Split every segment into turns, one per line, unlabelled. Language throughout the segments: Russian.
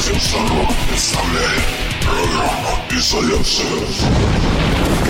Радио Сорок представляет программу «Изоляция».
Доброго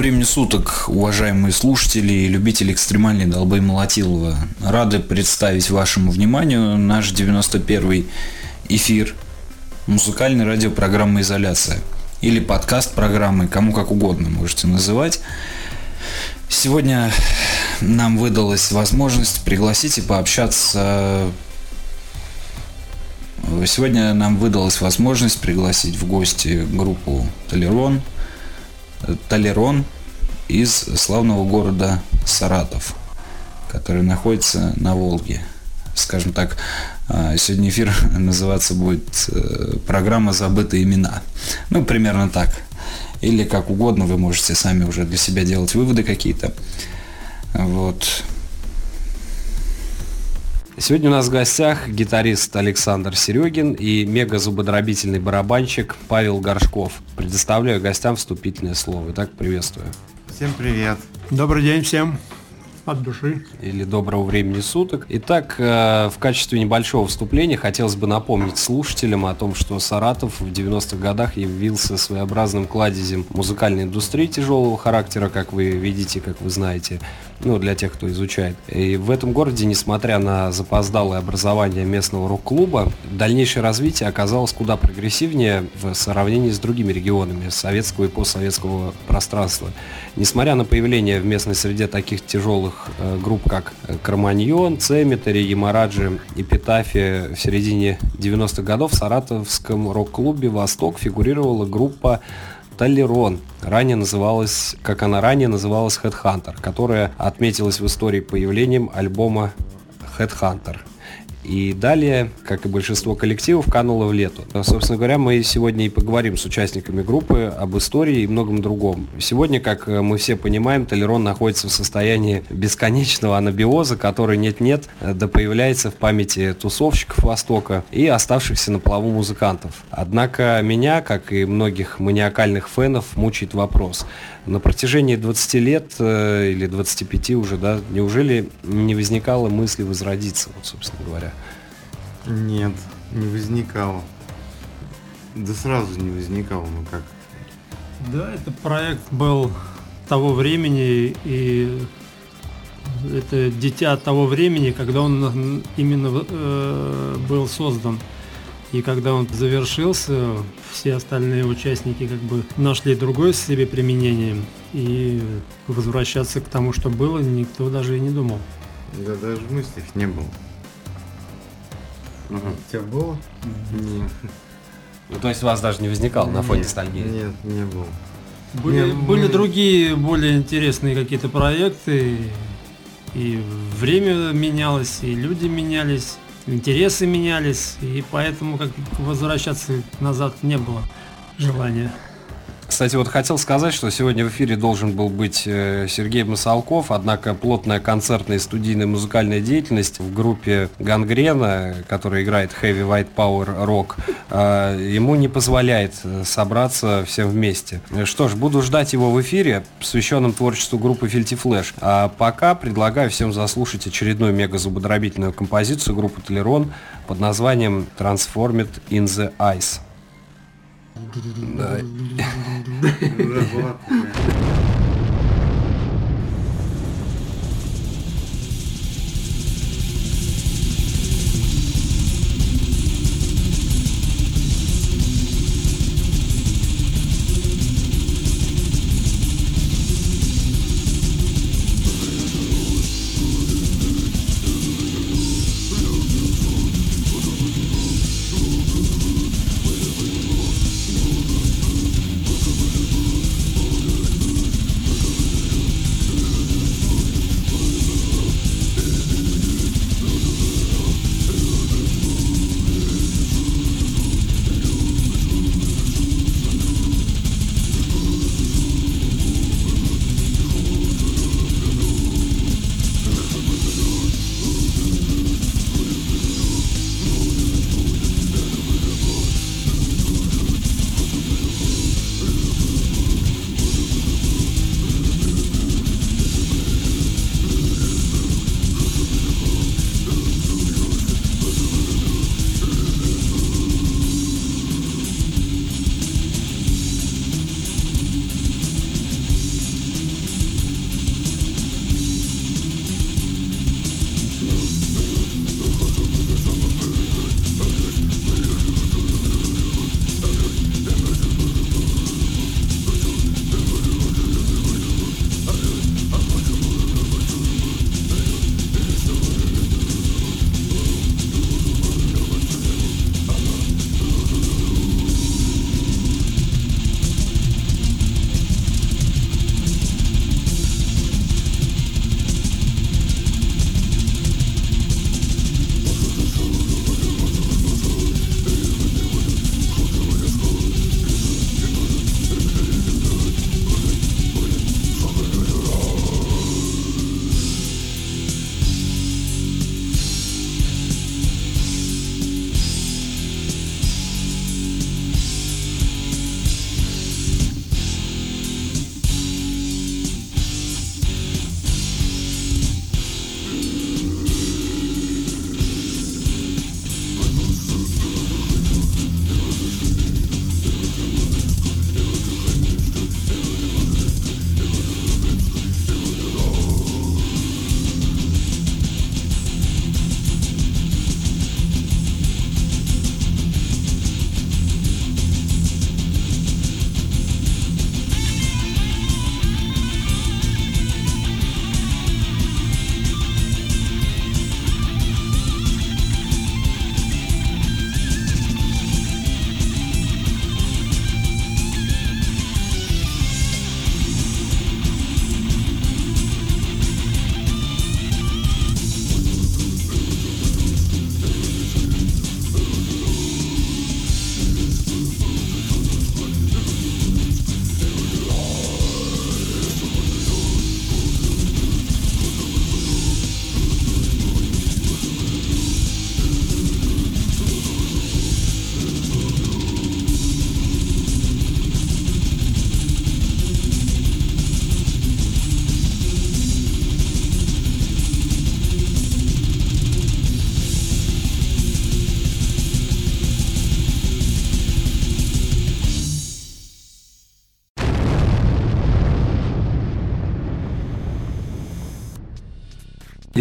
времени суток, уважаемые слушатели и любители экстремальной долбы Молотилова. Рады представить вашему вниманию наш 91 эфир музыкальной радиопрограммы «Изоляция» или подкаст программы, кому как угодно можете называть. Сегодня нам выдалась возможность пригласить и пообщаться Сегодня нам выдалась возможность пригласить в гости группу Толерон – Толерон из славного города Саратов, который находится на Волге. Скажем так, а, сегодня эфир называться будет э, программа «Забытые имена». Ну, примерно так. или как угодно, вы можете сами уже для себя делать выводы какие-то. Вот.
Сегодня у нас в гостях гитарист Александр Серегин и мега-зубодробительный барабанщик Павел Горшков. Предоставляю гостям вступительное слово. Итак, приветствую.
Всем привет.
Добрый день всем от души.
Или доброго времени суток. Итак, э, в качестве небольшого вступления хотелось бы напомнить слушателям о том, что Саратов в 90-х годах явился своеобразным кладезем музыкальной индустрии тяжелого характера, как вы видите, как вы знаете ну, для тех, кто изучает. И в этом городе, несмотря на запоздалое образование местного рок-клуба, дальнейшее развитие оказалось куда прогрессивнее в сравнении с другими регионами советского и постсоветского пространства. Несмотря на появление в местной среде таких тяжелых э, групп, как Карманьон, Цеметери, Ямараджи и Питафи, в середине 90-х годов в саратовском рок-клубе «Восток» фигурировала группа Толерон. Ранее называлась, как она ранее называлась Headhunter, которая отметилась в истории появлением альбома Headhunter. И далее, как и большинство коллективов, кануло в лету. Собственно говоря, мы сегодня и поговорим с участниками группы об истории и многом другом. Сегодня, как мы все понимаем, Толерон находится в состоянии бесконечного анабиоза, который нет-нет, да появляется в памяти тусовщиков Востока и оставшихся на плаву музыкантов. Однако меня, как и многих маниакальных фенов, мучает вопрос. На протяжении 20 лет э, или 25 уже, да, неужели не возникало мысли возродиться, вот, собственно говоря?
Нет, не возникало. Да сразу не возникало, ну как.
Да, это проект был того времени, и это дитя того времени, когда он именно э, был создан. И когда он завершился, все остальные участники как бы нашли другое себе применение. И возвращаться к тому, что было, никто даже и не думал.
Да даже в мыслях не было.
Угу.
У тебя было? Нет.
Ну, то есть у вас даже не возникало на фоне ностальгии?
Нет, не было.
Были,
Не,
были
мы-
другие более интересные какие-то проекты, и время менялось, и люди менялись, интересы менялись, и поэтому как возвращаться назад не было желания.
Кстати, вот хотел сказать, что сегодня в эфире должен был быть э, Сергей Масалков, однако плотная концертная и студийная музыкальная деятельность в группе Гангрена, которая играет Heavy White Power Rock, э, ему не позволяет э, собраться всем вместе. Что ж, буду ждать его в эфире, посвященном творчеству группы Filthy Flash. А пока предлагаю всем заслушать очередную мега-зубодробительную композицию группы Толерон под названием Transformed in the Ice.
Bu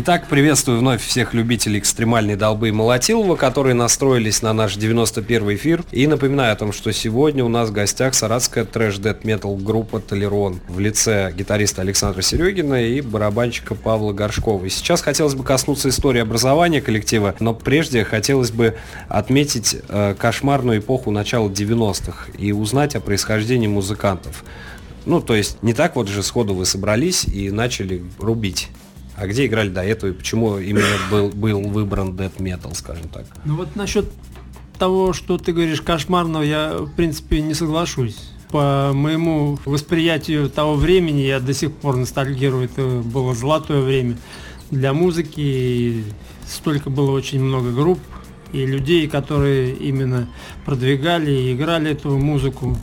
Итак, приветствую вновь всех любителей экстремальной долбы и молотилова, которые настроились на наш 91 эфир. И напоминаю о том, что сегодня у нас в гостях саратская трэш-дэт метал группа Толерон в лице гитариста Александра Серегина и барабанщика Павла Горшкова. И сейчас хотелось бы коснуться истории образования коллектива, но прежде хотелось бы отметить э, кошмарную эпоху начала 90-х и узнать о происхождении музыкантов. Ну, то есть не так вот же сходу вы собрались и начали рубить. А где играли до этого и почему именно был, был выбран Death Metal, скажем так?
Ну вот насчет того, что ты говоришь кошмарного, я в принципе не соглашусь. По моему восприятию того времени я до сих пор ностальгирую. Это было золотое время для музыки. И столько было очень много групп и людей, которые именно продвигали и играли эту музыку.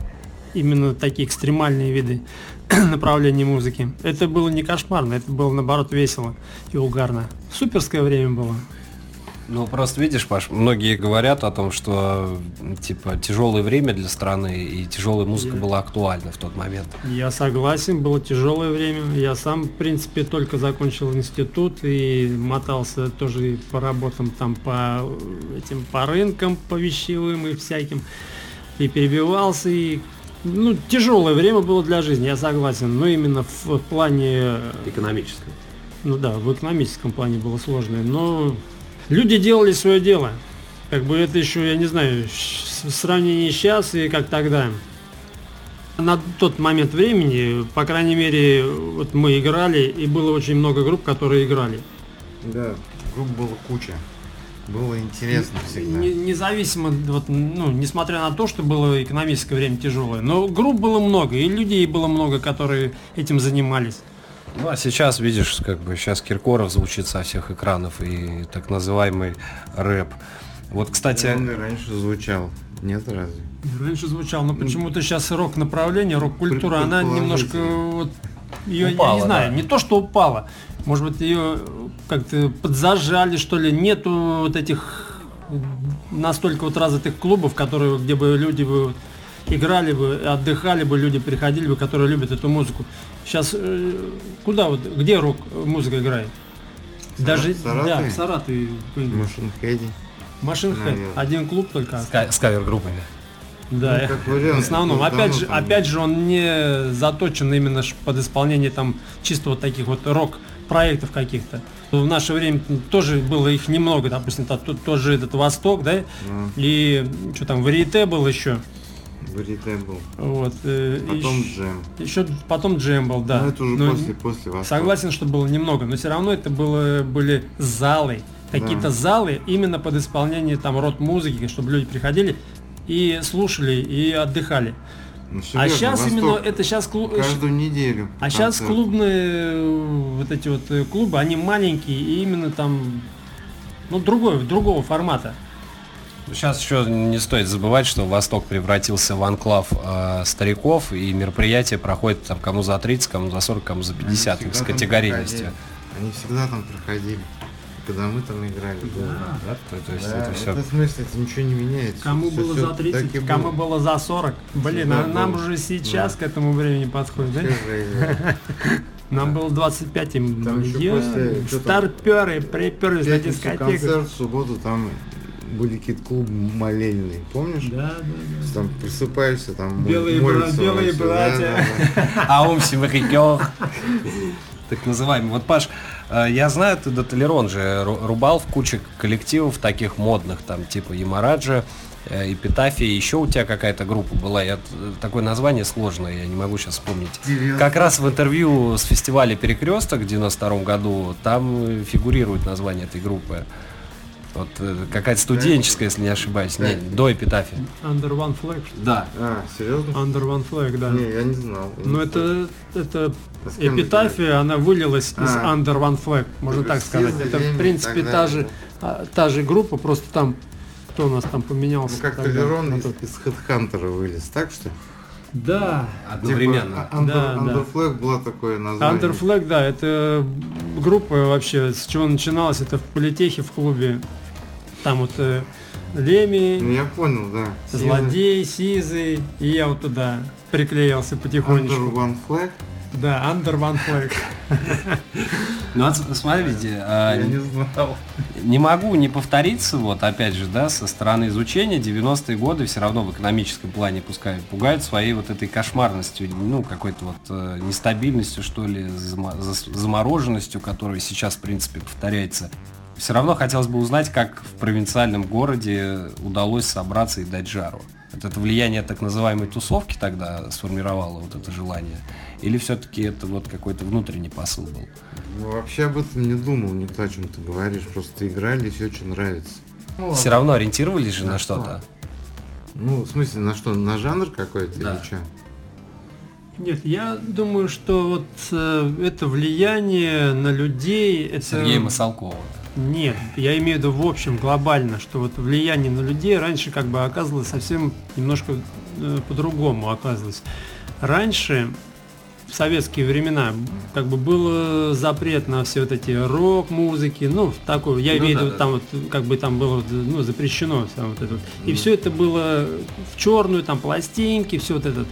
Именно такие экстремальные виды направлении музыки. Это было не кошмарно, это было наоборот весело и угарно. Суперское время было.
Ну, просто видишь, Паш, многие говорят о том, что типа тяжелое время для страны и тяжелая музыка Я... была актуальна в тот момент.
Я согласен, было тяжелое время. Я сам, в принципе, только закончил институт и мотался тоже по работам там по этим по рынкам, по вещевым и всяким. И перебивался, и ну, тяжелое время было для жизни, я согласен, но именно в плане...
Экономическом.
Ну да, в экономическом плане было сложное, но люди делали свое дело. Как бы это еще, я не знаю, в сравнении сейчас и как тогда. На тот момент времени, по крайней мере, вот мы играли, и было очень много групп, которые играли.
Да, групп было куча. Было интересно всегда.
Не, независимо, вот, ну, несмотря на то, что было экономическое время тяжелое. Но групп было много, и людей было много, которые этим занимались.
Ну а сейчас, видишь, как бы сейчас Киркоров звучит со всех экранов и так называемый рэп. Вот, кстати...
Он и раньше звучал. Нет разве?
Раньше звучал, но почему-то сейчас рок-направление, рок-культура, она немножко вот ее, упала, я не знаю, да. не то, что упала. Может быть, ее как-то подзажали, что ли. Нету вот этих настолько вот развитых клубов, которые, где бы люди бы играли бы, отдыхали бы, люди приходили бы, которые любят эту музыку. Сейчас э, куда вот, где рок музыка играет? Даже
Саратове?
да, в Саратове.
Машин Хэдди.
Машин Хэд. Один клуб только.
С, кавер-группами.
Да, ну, как вариант, в основном. Опять же, опять же, он не заточен именно под исполнение там чисто вот таких вот рок-проектов каких-то. В наше время тоже было их немного, допустим, тот, тоже этот Восток, да, mm. и что там, Варите был еще.
Варите был.
Вот.
Э, потом еще, джем.
Еще потом джем был, да.
Но это уже но, после, после Востока.
Согласен, что было немного, но все равно это было, были залы, какие-то да. залы именно под исполнение там род музыки, чтобы люди приходили и слушали, и отдыхали. Ну, а сейчас Восток именно это сейчас клуб...
каждую неделю.
А сейчас клубные э, вот эти вот э, клубы, они маленькие и именно там ну другой, другого формата.
Сейчас еще не стоит забывать, что Восток превратился в анклав э, стариков, и мероприятия проходят там кому за 30, кому за 40, кому за 50 с категорийностью.
Они всегда там проходили когда мы там играли.
Да, да? То, то есть
да,
это все...
В смысле, это ничего не меняется.
Кому
все,
было
все
за 30, кому было. было за 40. Блин, а нам было. уже сейчас да. к этому времени подходит, да? Нам было 25, им там после, старперы, приперли на дискотеку.
концерт в субботу, там были какие-то клубы молельные, помнишь?
Да, да, да.
Там просыпаешься, там
белые, бра- белые братья.
А ум Так называемый. Вот, Паш, я знаю, ты до Толерон же рубал в куче коллективов таких модных, там типа Ямараджа, э, Эпитафия, еще у тебя какая-то группа была, я, такое название сложное, я не могу сейчас вспомнить. Девятый. Как раз в интервью с фестиваля Перекресток в 92 году там фигурирует название этой группы. Вот э, какая-то студенческая, если не ошибаюсь, не, до эпитафии.
Under One Flag.
Да.
А, серьезно?
Under One Flag, да.
Не, я не знал.
Ну это, это эпитафия, она вылилась а. из Under One Flag, можно так сказать. Это в принципе та же, а, та же группа, просто там кто у нас там поменялся.
Ну как Толерон из, из Headhunter вылез, так что?
Да.
Одновременно.
Типа, under, да, Under да. Flag было такое название.
Under Flag, да, это группа вообще, с чего начиналась, это в политехе в клубе там вот э, Леми,
ну, я понял, да.
Злодей, Сизый, и я вот туда приклеился потихонечку.
Under One Flag?
Да, Under One Flag.
Ну, вот смотрите, а,
Я не знал.
не могу не повториться, вот опять же, да, со стороны изучения 90-е годы все равно в экономическом плане пускай пугают своей вот этой кошмарностью, ну, какой-то вот э, нестабильностью, что ли, замороженностью, которая сейчас, в принципе, повторяется. Все равно хотелось бы узнать, как в провинциальном городе удалось собраться и дать жару. Это влияние так называемой тусовки тогда сформировало вот это желание? Или все-таки это вот какой-то внутренний посыл был?
Ну, вообще об этом не думал, никто о чем ты говоришь. Просто играли, все, что нравится.
Все равно ориентировались же на
На
что-то?
Ну, в смысле, на что? На жанр какой-то
Да.
или что?
Нет, я думаю, что вот э, это влияние на людей, это...
Сергея Масалкова.
Нет, я имею в виду в общем, глобально, что вот влияние на людей раньше как бы оказывалось совсем немножко э, по-другому оказывалось. Раньше, в советские времена, как бы был э, запрет на все вот эти рок-музыки, ну, такую, я
Ну
имею в
да,
виду,
да.
там вот, как бы там было, ну, запрещено всё вот это вот. И все это было в черную, там, пластинки, все вот это.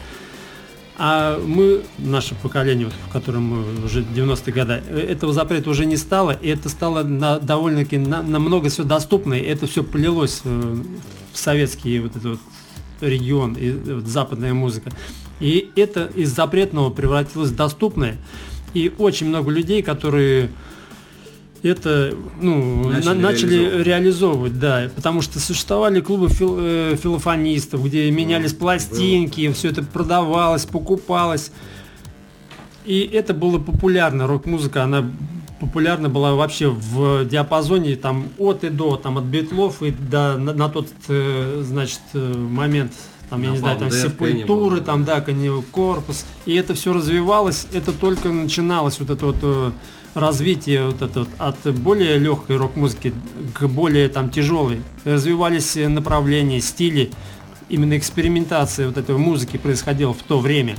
А мы, наше поколение, в котором мы уже 90-е годы, э, этого запрета уже не стало, и это стало на, довольно-таки на- намного все доступно, и это все полилось э, в советский вот этот вот регион, и э, вот западная музыка. И это из запретного превратилось в доступное. И очень много людей, которые это ну,
Начали
на- начали
реализовывать.
реализовывать, да, потому что существовали клубы фил- э, филофонистов, где менялись
было
пластинки, все это продавалось, покупалось. И это было популярно, рок-музыка, она популярна была вообще в диапазоне там от и до, там от битлов и до на, на тот, э, значит, э, момент, там, я не знаю, там сепультуры, там, да, корпус, и это все развивалось, это только начиналось вот это вот э, развитие вот это вот от более легкой рок-музыки к более там тяжелой. Развивались направления, стили, именно экспериментация вот этой музыки происходила в то время.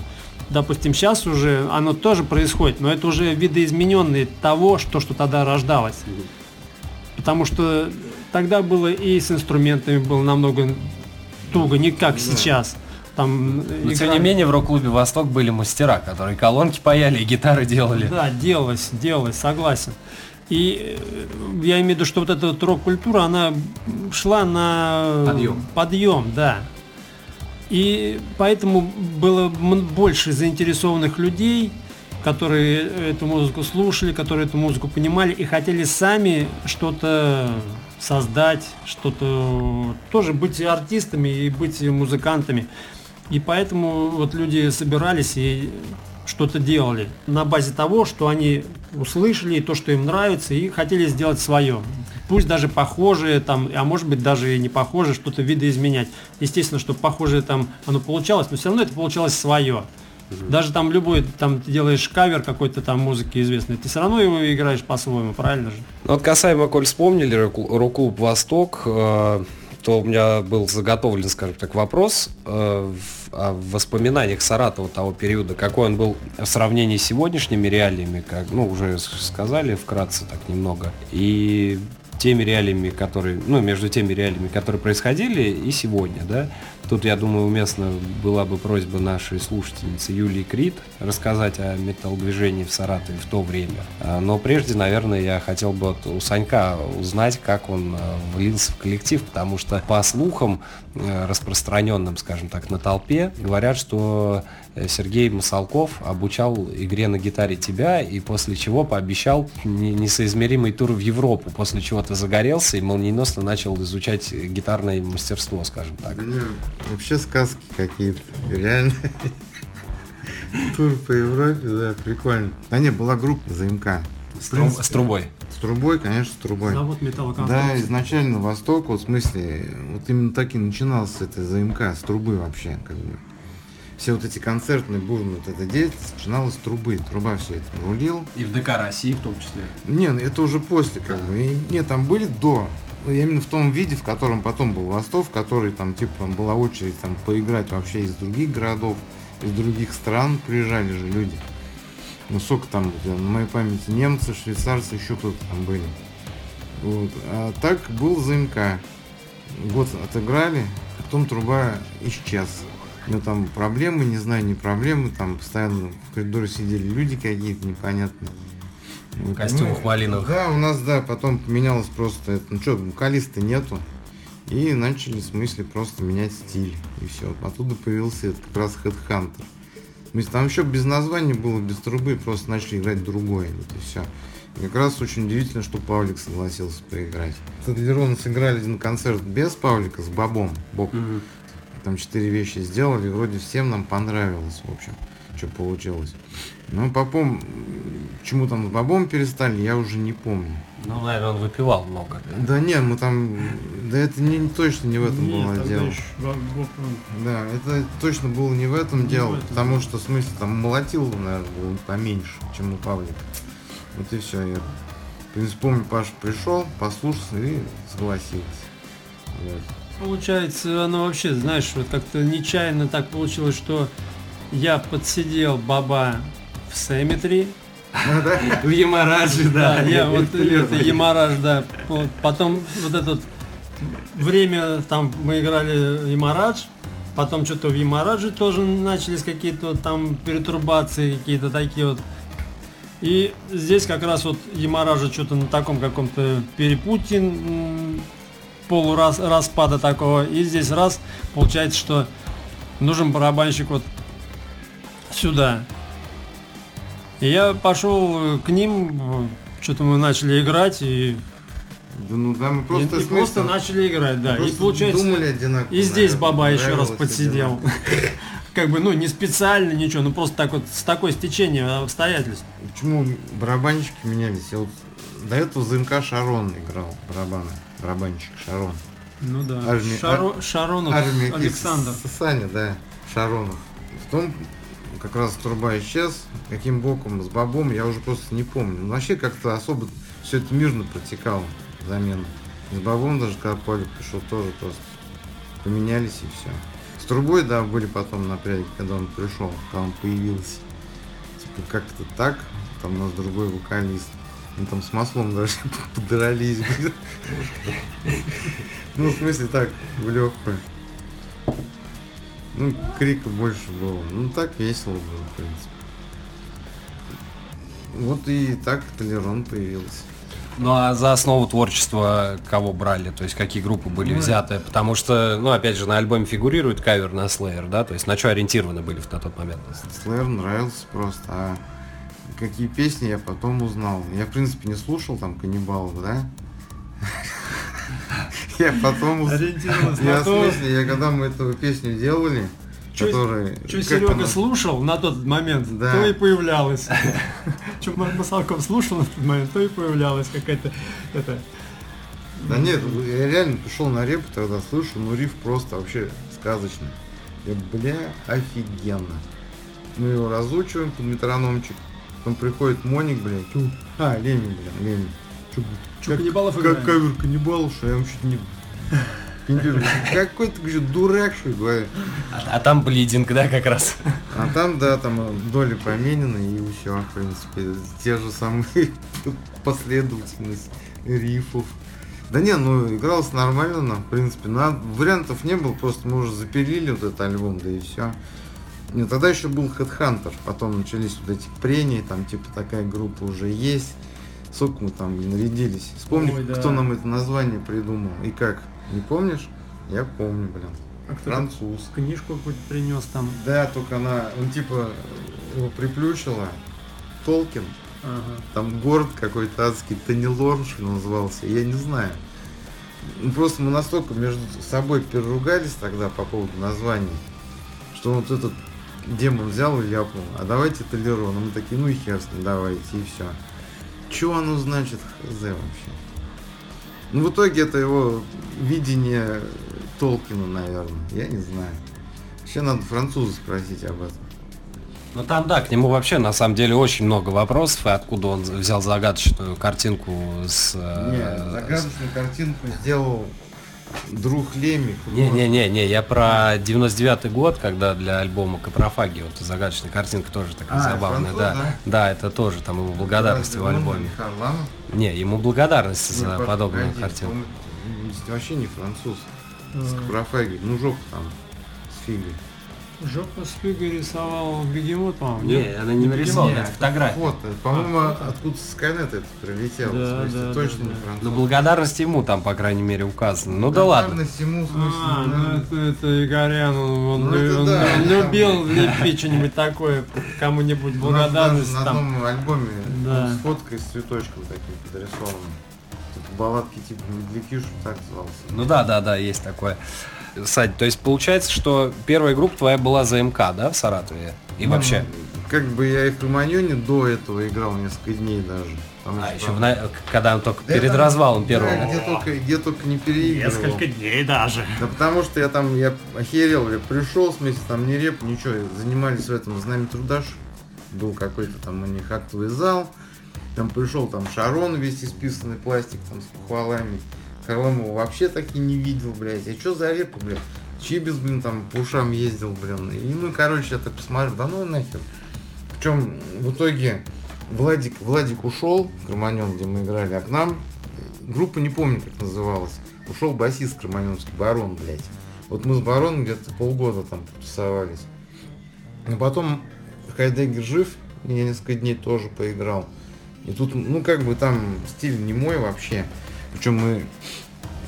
Допустим, сейчас уже оно тоже происходит, но это уже видоизмененные того, что, что тогда рождалось. Потому что тогда было и с инструментами было намного туго, не как сейчас. Там
Но тем
играли-
не менее в рок-клубе Восток были мастера, которые колонки паяли и гитары делали.
Да, делалось, делалось, согласен. И э, я имею в виду, что вот эта вот рок-культура, она шла на
Подъем.
подъем, да. И поэтому было больше заинтересованных людей, которые эту музыку слушали, которые эту музыку понимали и хотели сами что-то создать, что-то тоже быть артистами и быть музыкантами. И поэтому вот люди собирались и что-то делали на базе того, что они услышали, то, что им нравится, и хотели сделать свое. Пусть даже похожее, там, а может быть даже и не похожее, что-то видоизменять. Естественно, что похожее там оно получалось, но все равно это получалось свое. Даже там любой, там ты делаешь кавер какой-то там музыки известной, ты все равно его играешь по-своему, правильно же?
Ну, Вот касаемо, коль вспомнили рок- рок-клуб Восток, э, то у меня был заготовлен, скажем так, вопрос э, о воспоминаниях Саратова того периода, какой он был в сравнении с сегодняшними реалиями, как, ну, уже сказали вкратце так немного, и теми реалиями, которые, ну, между теми реалиями, которые происходили и сегодня, да. Тут, я думаю, уместно была бы просьба нашей слушательницы Юлии Крит рассказать о металл-движении в Саратове в то время. А, Но прежде, наверное, я хотел бы от- у Санька узнать, как он э, влился в коллектив, потому что по слухам, э, распространенным, скажем так, на толпе, говорят, что э, Сергей Масалков обучал игре на гитаре тебя, и после чего пообещал не- несоизмеримый тур в Европу, после чего ты загорелся и молниеносно начал изучать гитарное мастерство, скажем так.
Вообще сказки какие-то. Реально. Тур по Европе, да, прикольно. Да не, была группа ЗМК.
С, труб- с трубой.
С трубой, конечно, с трубой.
Завод металлоконструкций.
Да, изначально Восток, вот в смысле, вот именно так и начиналось это ЗМК, с трубы вообще, как бы. Все вот эти концертные бурные вот эта деятельность начиналась с трубы. Труба все это рулил.
И в ДК России в том числе.
Не, ну это уже после, как бы. И, нет, там были до. Ну, Именно в том виде, в котором потом был Восток, в который там, типа, там была очередь там поиграть вообще из других городов, из других стран приезжали же люди. Ну, сколько там, на моей памяти, немцы, швейцарцы, еще кто-то там были. Вот. А так был ЗМК. Год отыграли, потом труба исчез. Ну там проблемы, не знаю, не проблемы, там постоянно в коридоре сидели люди какие-то непонятные.
В костюмах
ну,
малиновых.
Да, у нас, да, потом поменялось просто, это, ну что, вокалиста нету. И начали, в смысле, просто менять стиль. И все. Оттуда появился этот, как раз Headhunter. Есть там еще без названия было, без трубы, просто начали играть другое. Вот и все. И как раз очень удивительно, что Павлик согласился поиграть. Тадлерон сыграли один концерт без Павлика, с Бобом. Боб
Мгм.
там четыре вещи сделали, вроде всем нам понравилось, в общем, что получилось. Но попом, чему там с бобом перестали, я уже не помню.
Ну, наверное, он выпивал много.
Да нет, мы там, да это не, точно не в этом
Нет,
было
тогда
дело.
еще
Да, это точно было не в этом
Не
дело,
в этом
потому
дело.
что, в смысле, там молотил, наверное, было поменьше, чем у Павлика. Вот и все. Я, в принципе, помню, Паша пришел, послушался и согласился. Вот.
Получается, оно вообще, знаешь, вот как-то нечаянно так получилось, что я подсидел баба в Сэмметри.
В Ямарадже,
Да, я вот это Ямараж, да. Потом вот этот время там мы играли Ямарадж, потом что-то в Ямарадже тоже начались какие-то там перетурбации, какие-то такие вот. И здесь как раз вот Ямаража что-то на таком каком-то перепутье м, полурас распада такого. И здесь раз получается, что нужен барабанщик вот сюда. И я пошел к ним, что-то мы начали играть и,
Да ну да, мы
и-
просто,
и
в
просто начали играть, да. И получается,
думали одинаково.
и здесь
наверное,
баба еще раз подсидел. Как бы, ну, не специально ничего, ну просто так вот с такой стечением обстоятельств.
Почему барабанщики менялись? Я вот до этого ЗНК Шарон играл барабаны. Барабанщик Шарон.
Ну да.
Армия-
Шаро- Шаронов
Армия Икс.
Александр.
Саня, да, Шаронов. В том, как раз труба исчез, каким боком, с бобом, я уже просто не помню. Ну, вообще как-то особо все это мирно протекало, замена. С бобом даже, когда Павлик пришел, тоже просто поменялись и все. С трубой, да, были потом напряги, когда он пришел, когда он появился. Типа как-то так, там у нас другой вокалист. Мы там с маслом даже подрались. Ну, в смысле так, в легкую. Ну, крика больше было. Ну, так весело было, в принципе. Вот и так Толерон появился.
Ну а за основу творчества кого брали? То есть какие группы были
Ну,
взяты? Потому что, ну опять же, на альбоме фигурирует кавер на Slayer, да? То есть на что ориентированы были на тот момент?
Слэр нравился просто, а какие песни я потом узнал. Я, в принципе, не слушал там каннибалов, да? Я потом.
Ориентировалась
Я,
на
в
то,
смысле, я когда мы эту песню делали,
Чё- что Серега
она-
слушал на тот момент,
Да.
то и появлялось. Что Масалков слушал на тот момент, то и появлялась какая-то это.
Да нет, я реально пришел на реп, тогда слышу, ну риф просто вообще сказочный. Я, бля, офигенно. Мы его разучиваем под метрономчик. Потом приходит Моник, бля, тю, а, Леми, бля, Леми. Чё, Как-
каннибалов
Как
играем?
кавер каннибалов, что я чуть не... Пиндюр, Какой-то, говорю, дурак, что ли, говорю.
А, а там блидинг, да, как раз?
А там, да, там э, доли поменены и все, в принципе, те же самые последовательность рифов. Да не, ну игралось нормально нам, в принципе. На, вариантов не было, просто мы уже запилили вот этот альбом, да и все. Нет, тогда еще был Headhunter, потом начались вот эти прения, там типа такая группа уже есть. Сколько мы там нарядились. Вспомни,
Ой, да.
кто нам это название придумал и как. Не помнишь? Я помню, блин.
А кто
Француз.
книжку какую-то принес там.
Да, только она, он типа его приплющила. Толкин.
Ага.
Там город какой-то адский, Танилорн, что назывался, я не знаю. Ну, просто мы настолько между собой переругались тогда по поводу названия, что вот этот демон взял и ляпнул, а давайте Толерон. А мы такие, ну и хер с ним, давайте, и все. Че оно значит, хз вообще. Ну, в итоге это его видение Толкина, наверное, я не знаю. Вообще надо француза спросить об этом.
Ну там, да, к нему вообще на самом деле очень много вопросов, и откуда он взял загадочную картинку с... э,
Не, загадочную картинку сделал друг Леми.
Не-не-не, я про 99-й год, когда для альбома Капрофаги вот загадочная картинка тоже такая
А,
забавная, да.
да?
да. это тоже там ему благодарности в альбоме. Не, ему благодарность
Не,
за
погоди,
подобную
погоди,
картинку.
он Вообще не француз. С Капрофаги. Ну, жопа там. С фигой.
Жопа Спига рисовал бегемот, по-моему.
Не, она не нарисована,
Не,
это фотография.
Вот, по-моему, откуда со Skynet это прилетело.
Да,
в смысле,
да,
точно
да,
не француз.
Но благодарность ему там, по крайней мере, указано. Ну да ладно.
Благодарность ему, в смысле,
А,
да.
ну это, это Игорян, он, он
Ну, это
он
да, это
любил лепить что-нибудь такое, кому-нибудь благодарность
даже на
там.
одном альбоме
Да.
с фоткой с цветочком таким подрисованным. Балладки типа Медведки, что так звался.
Ну да, да, да, есть такое. Сань, то есть получается, что первая группа твоя была ЗМК, да, в Саратове? И вообще?
Ну, как бы я и в Кроманьоне до этого играл несколько дней даже.
А,
что
еще в на- когда он только
Да
перед
там-
развалом
да,
первого.
где только, где только не переигрывал.
Несколько дней даже.
Да потому что я там, я охерел, я пришел, в смысле, там не реп, ничего, занимались в этом знамя трудаш. Был какой-то там у них актовый зал. Там пришел там Шарон весь исписанный пластик там с похвалами. Харламова вообще так и не видел, блядь. А что за репа, блядь? Чибис, блин, там по ушам ездил, блин. И ну, короче, я так посмотрел, да ну нахер. Причем в итоге Владик, Владик ушел, Кроманем, где мы играли, а к нам группа, не помню, как называлась, ушел басист Кроманемский, Барон, блядь. Вот мы с Бароном где-то полгода там тусовались. Но потом Хайдеггер жив, я несколько дней тоже поиграл. И тут, ну, как бы там стиль не мой вообще. Причем мы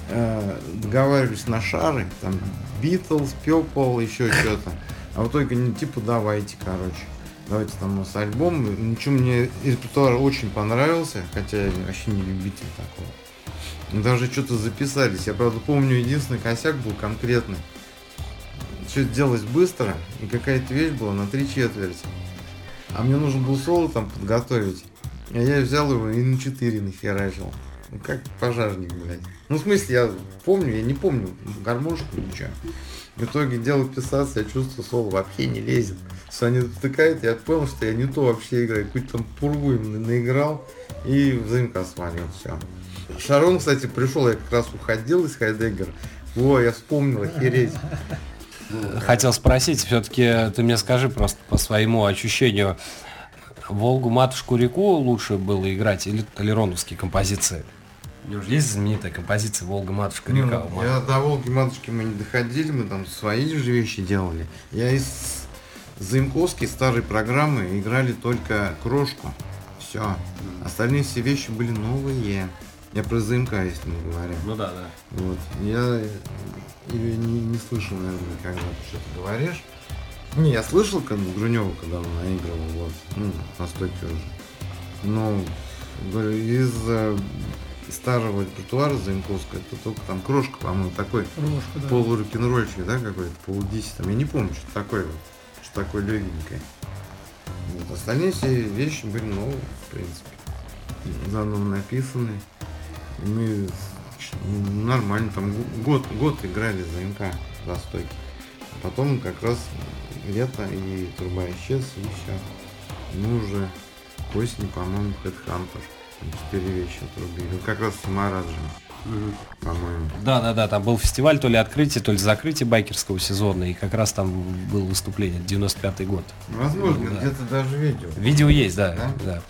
э, договаривались на шары, там Битлз, Пепл, еще что-то. А в итоге, ну, типа, давайте, короче. Давайте там у нас альбом. Ничего, мне репертуар очень понравился, хотя я вообще не любитель такого. Даже что-то записались. Я, правда, помню, единственный косяк был конкретный. Все делалось быстро, и какая-то вещь была на три четверти. А мне нужен был соло там подготовить. А я взял его и на 4 нахерачил. Ну как пожарник, блядь. Ну в смысле, я помню, я не помню гармошку, ничего. В итоге дело писаться, я чувствую, соло вообще не лезет. Саня втыкает, я понял, что я не то вообще играю. Какую-то там пургу им на- наиграл и взаимка свалил, все. Шарон, кстати, пришел, я как раз уходил из Хайдеггера. О, я вспомнил, охереть.
Хотел спросить, все-таки ты мне скажи просто по своему ощущению, Волгу, матушку, реку лучше было играть или толероновские композиции? Же есть знаменитая композиция Волга, матушка, река.
ну, я до Волги матушки мы не доходили, мы там свои же вещи делали. Я из Заимковской старой программы играли только крошку. Все. Остальные все вещи были новые. Я про ЗМК, если мы говорим.
Ну да, да.
Вот. Я или не, не слышал, наверное, когда ты что-то говоришь. Не, я слышал, когда Грунева, когда он наигрывал, вот, ну, на стойке уже. Но говорю, из э, старого репертуара Заимковского, это только там крошка, по-моему, такой
Крошка, да.
полурок-н-ролльчик, да, какой-то, полудесять, там, я не помню, что такое вот, что такое легенькое. Вот. Остальные все вещи были новые, в принципе, заново написанные. И мы ну, нормально, там год, год играли за МК за стойки. А потом как раз лето и труба исчез, и все. Мы уже к осени, по-моему, Headhunter. Там Четыре вещи отрубили. Вот Как раз с Мараджем, по-моему.
Да, да, да, там был фестиваль, то ли открытие, то ли закрытие байкерского сезона, и как раз там было выступление, 95-й год.
Возможно,
Да.
где-то даже видео.
Видео есть, да,
Да?
да.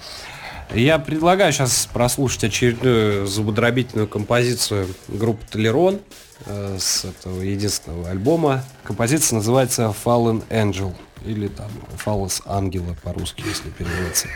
Я предлагаю сейчас прослушать очередную зубодробительную композицию группы Толерон э, с этого единственного альбома. Композиция называется Fallen Angel или там Fallen Ангела по-русски, если переводится.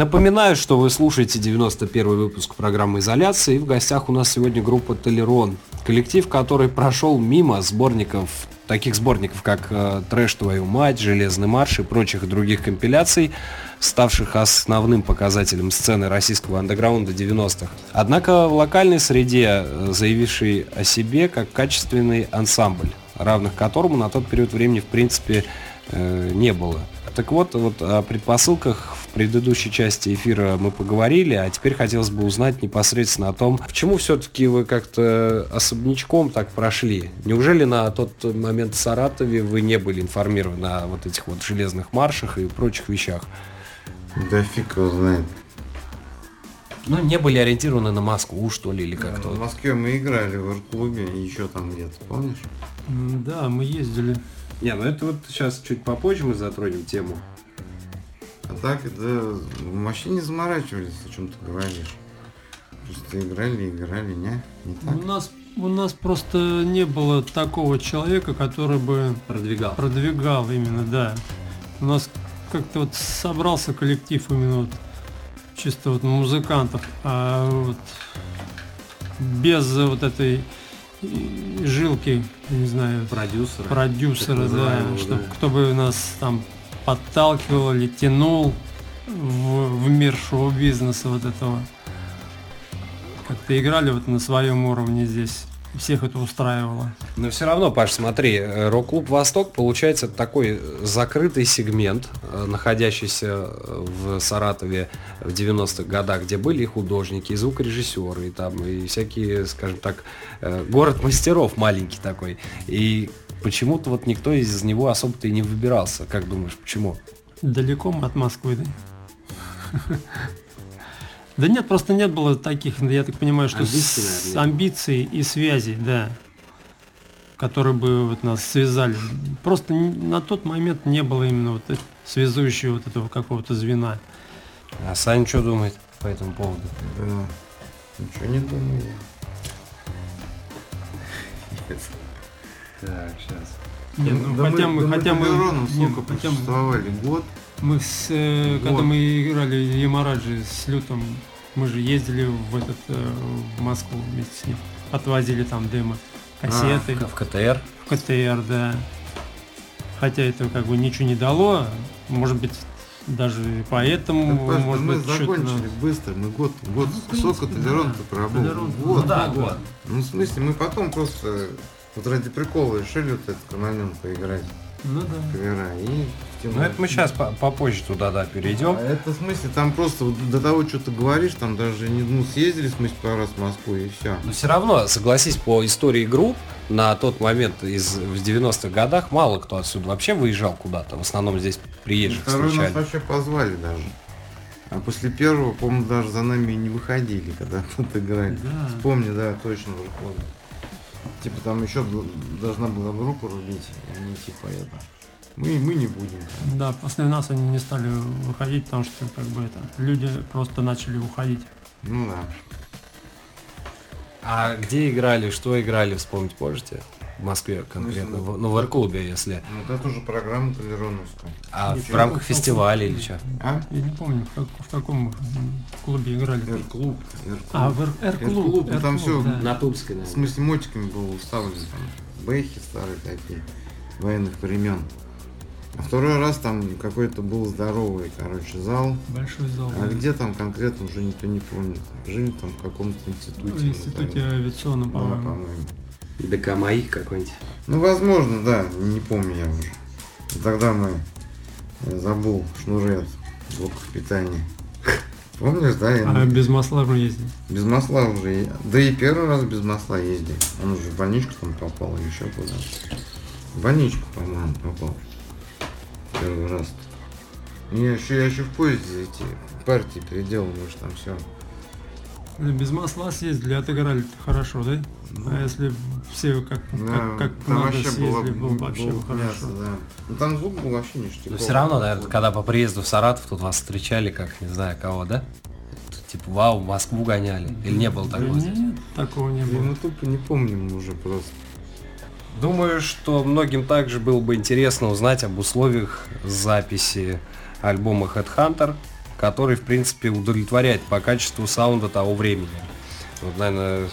Напоминаю, что вы слушаете 91 выпуск программы «Изоляция», и в гостях у нас сегодня группа «Толерон». Коллектив, который прошел мимо сборников, таких сборников, как э, «Трэш, твою мать», «Железный марш» и прочих других компиляций, ставших основным показателем сцены российского андеграунда 90-х. Однако в локальной среде, э, заявивший о себе как качественный ансамбль, равных которому на тот период времени в принципе э, не было. Так вот, вот о предпосылках в предыдущей части эфира мы поговорили, а теперь хотелось бы узнать непосредственно о том, почему все-таки вы как-то особнячком так прошли. Неужели на тот момент в Саратове вы не были информированы о вот этих вот железных маршах и прочих вещах?
Да фиг его знает.
Ну, не были ориентированы на Москву, что ли, или как-то.
В Москве мы играли в арт-клубе и еще там где-то, помнишь?
Да, мы ездили.
Не, ну это вот сейчас чуть попозже мы затронем тему.
А так, да, вообще не заморачивались, о чем ты говоришь. Просто играли, играли, не? Не так?
У нас, у нас просто не было такого человека, который бы
Продвигал.
продвигал именно, да. У нас как-то вот собрался коллектив именно вот чисто вот музыкантов, а вот без вот этой жилки, не знаю,
Продюсер.
продюсера,
так
да,
называемого,
чтобы
да.
кто бы нас там подталкивал или тянул в, в мир шоу-бизнеса вот этого. Как-то играли вот на своем уровне здесь. Всех это устраивало.
Но все равно, Паш, смотри, э, рок-клуб «Восток» получается такой закрытый сегмент, э, находящийся э, в Саратове в 90-х годах, где были и художники, и звукорежиссеры, и там, и всякие, скажем так, город мастеров маленький такой. И почему-то вот никто из него особо-то и не выбирался. Как думаешь, почему?
Далеко мы от Москвы, да? Да нет, просто нет было таких, я так понимаю, что
Амбиций,
с
нет.
амбиций и связей, да, которые бы вот нас связали. Просто на тот момент не было именно вот связующего вот этого какого-то звена.
А Саня что думает по этому поводу?
Да. Ничего не думаю.
Так, сейчас.
Не, ну,
Да
хотя мы,
да
хотя мы, не,
сколько
хотя мы-?
Год?
мы с, э, когда
Вот.
мы играли Ямараджи с Лютом, мы же ездили в этот э, в Москву вместе с ним, отвозили там демо, кассеты.
В КТР?
в КТР, да. Хотя это как бы ничего не дало, может быть, даже поэтому,
Паш,
может
мы
быть,
закончили
надо-
быстро, мы год, год,
Ну,
сколько Толерон-то
да. Толерон,
Год.
ну да, год.
Ну, в смысле, мы потом просто вот ради прикола решили вот этот канонен поиграть
Ну да.
в кавера и втянули.
Ну это мы сейчас попозже туда, да, перейдем.
А это в смысле, там просто вот до того, что ты говоришь, там даже не, ну, съездили, в смысле, пару раз в Москву и все.
Но все равно, согласись, по истории групп, на тот момент из, в 90-х годах мало кто отсюда вообще выезжал куда-то. В основном здесь приезжих
Второй нас
встречали.
вообще позвали даже. А после первого, помню, даже за нами не выходили, когда тут играли.
Да.
Вспомни, да, точно, выходит. Типа там еще должна была группа рубить, и они типа это. Мы, мы не будем.
Да, после нас они не стали выходить, потому что как бы это люди просто начали уходить.
Ну да.
А где играли, что играли, вспомнить можете? В Москве конкретно,
Ну,
в, ну, в Арклубе, если.
Ну это уже программа Толероновская.
А
Нет,
в рамках
в-
фестиваля или что?
А?
Я не помню, в, как- в каком клубе играли.
Р-клуб.
А, в
Р-клуб, ну там всё
да.
На Тульской,
В
наверное.
смысле мотиками было уставлено там. Бэхи старые такие. Военных времен. А второй раз там какой-то был здоровый, короче, зал.
Большой зал.
А
да.
где там конкретно уже никто не помнит. Жили там в каком-то институте.
В институте авиационном,
Да,
по-моему.
по-моему.
ДК моих какой-нибудь.
Ну, возможно, да, не помню я уже. Тогда мы я забыл шнуры от блоков питания. Помнишь, да? Я
А без масла мы ездили.
без масла уже. Да и первый раз без масла ездил. Он уже в больничку там попал еще куда. В больничку, по-моему, попал. Первый раз. Я еще, я еще в поезде эти партии переделал, может там все.
Ну, Без масла съездили, отыграли хорошо, да? А если все как,
Да,
как, как
там
надо
вообще
съездили,
было,
было бы вообще
было
хорошо.
мясо, да. Ну там звук был вообще ништяковый.
Но все равно, наверное, когда по приезду в Саратов тут вас встречали, как не знаю кого, да? Тут, Типа, вау, в Москву гоняли. Или не было
Да
такого? здесь?
нет, такого не было.
ну тупо не помним уже просто.
Думаю, что многим также было бы интересно узнать об условиях записи альбома Headhunter, который, в принципе, удовлетворяет по качеству саунда того времени. Вот, наверное,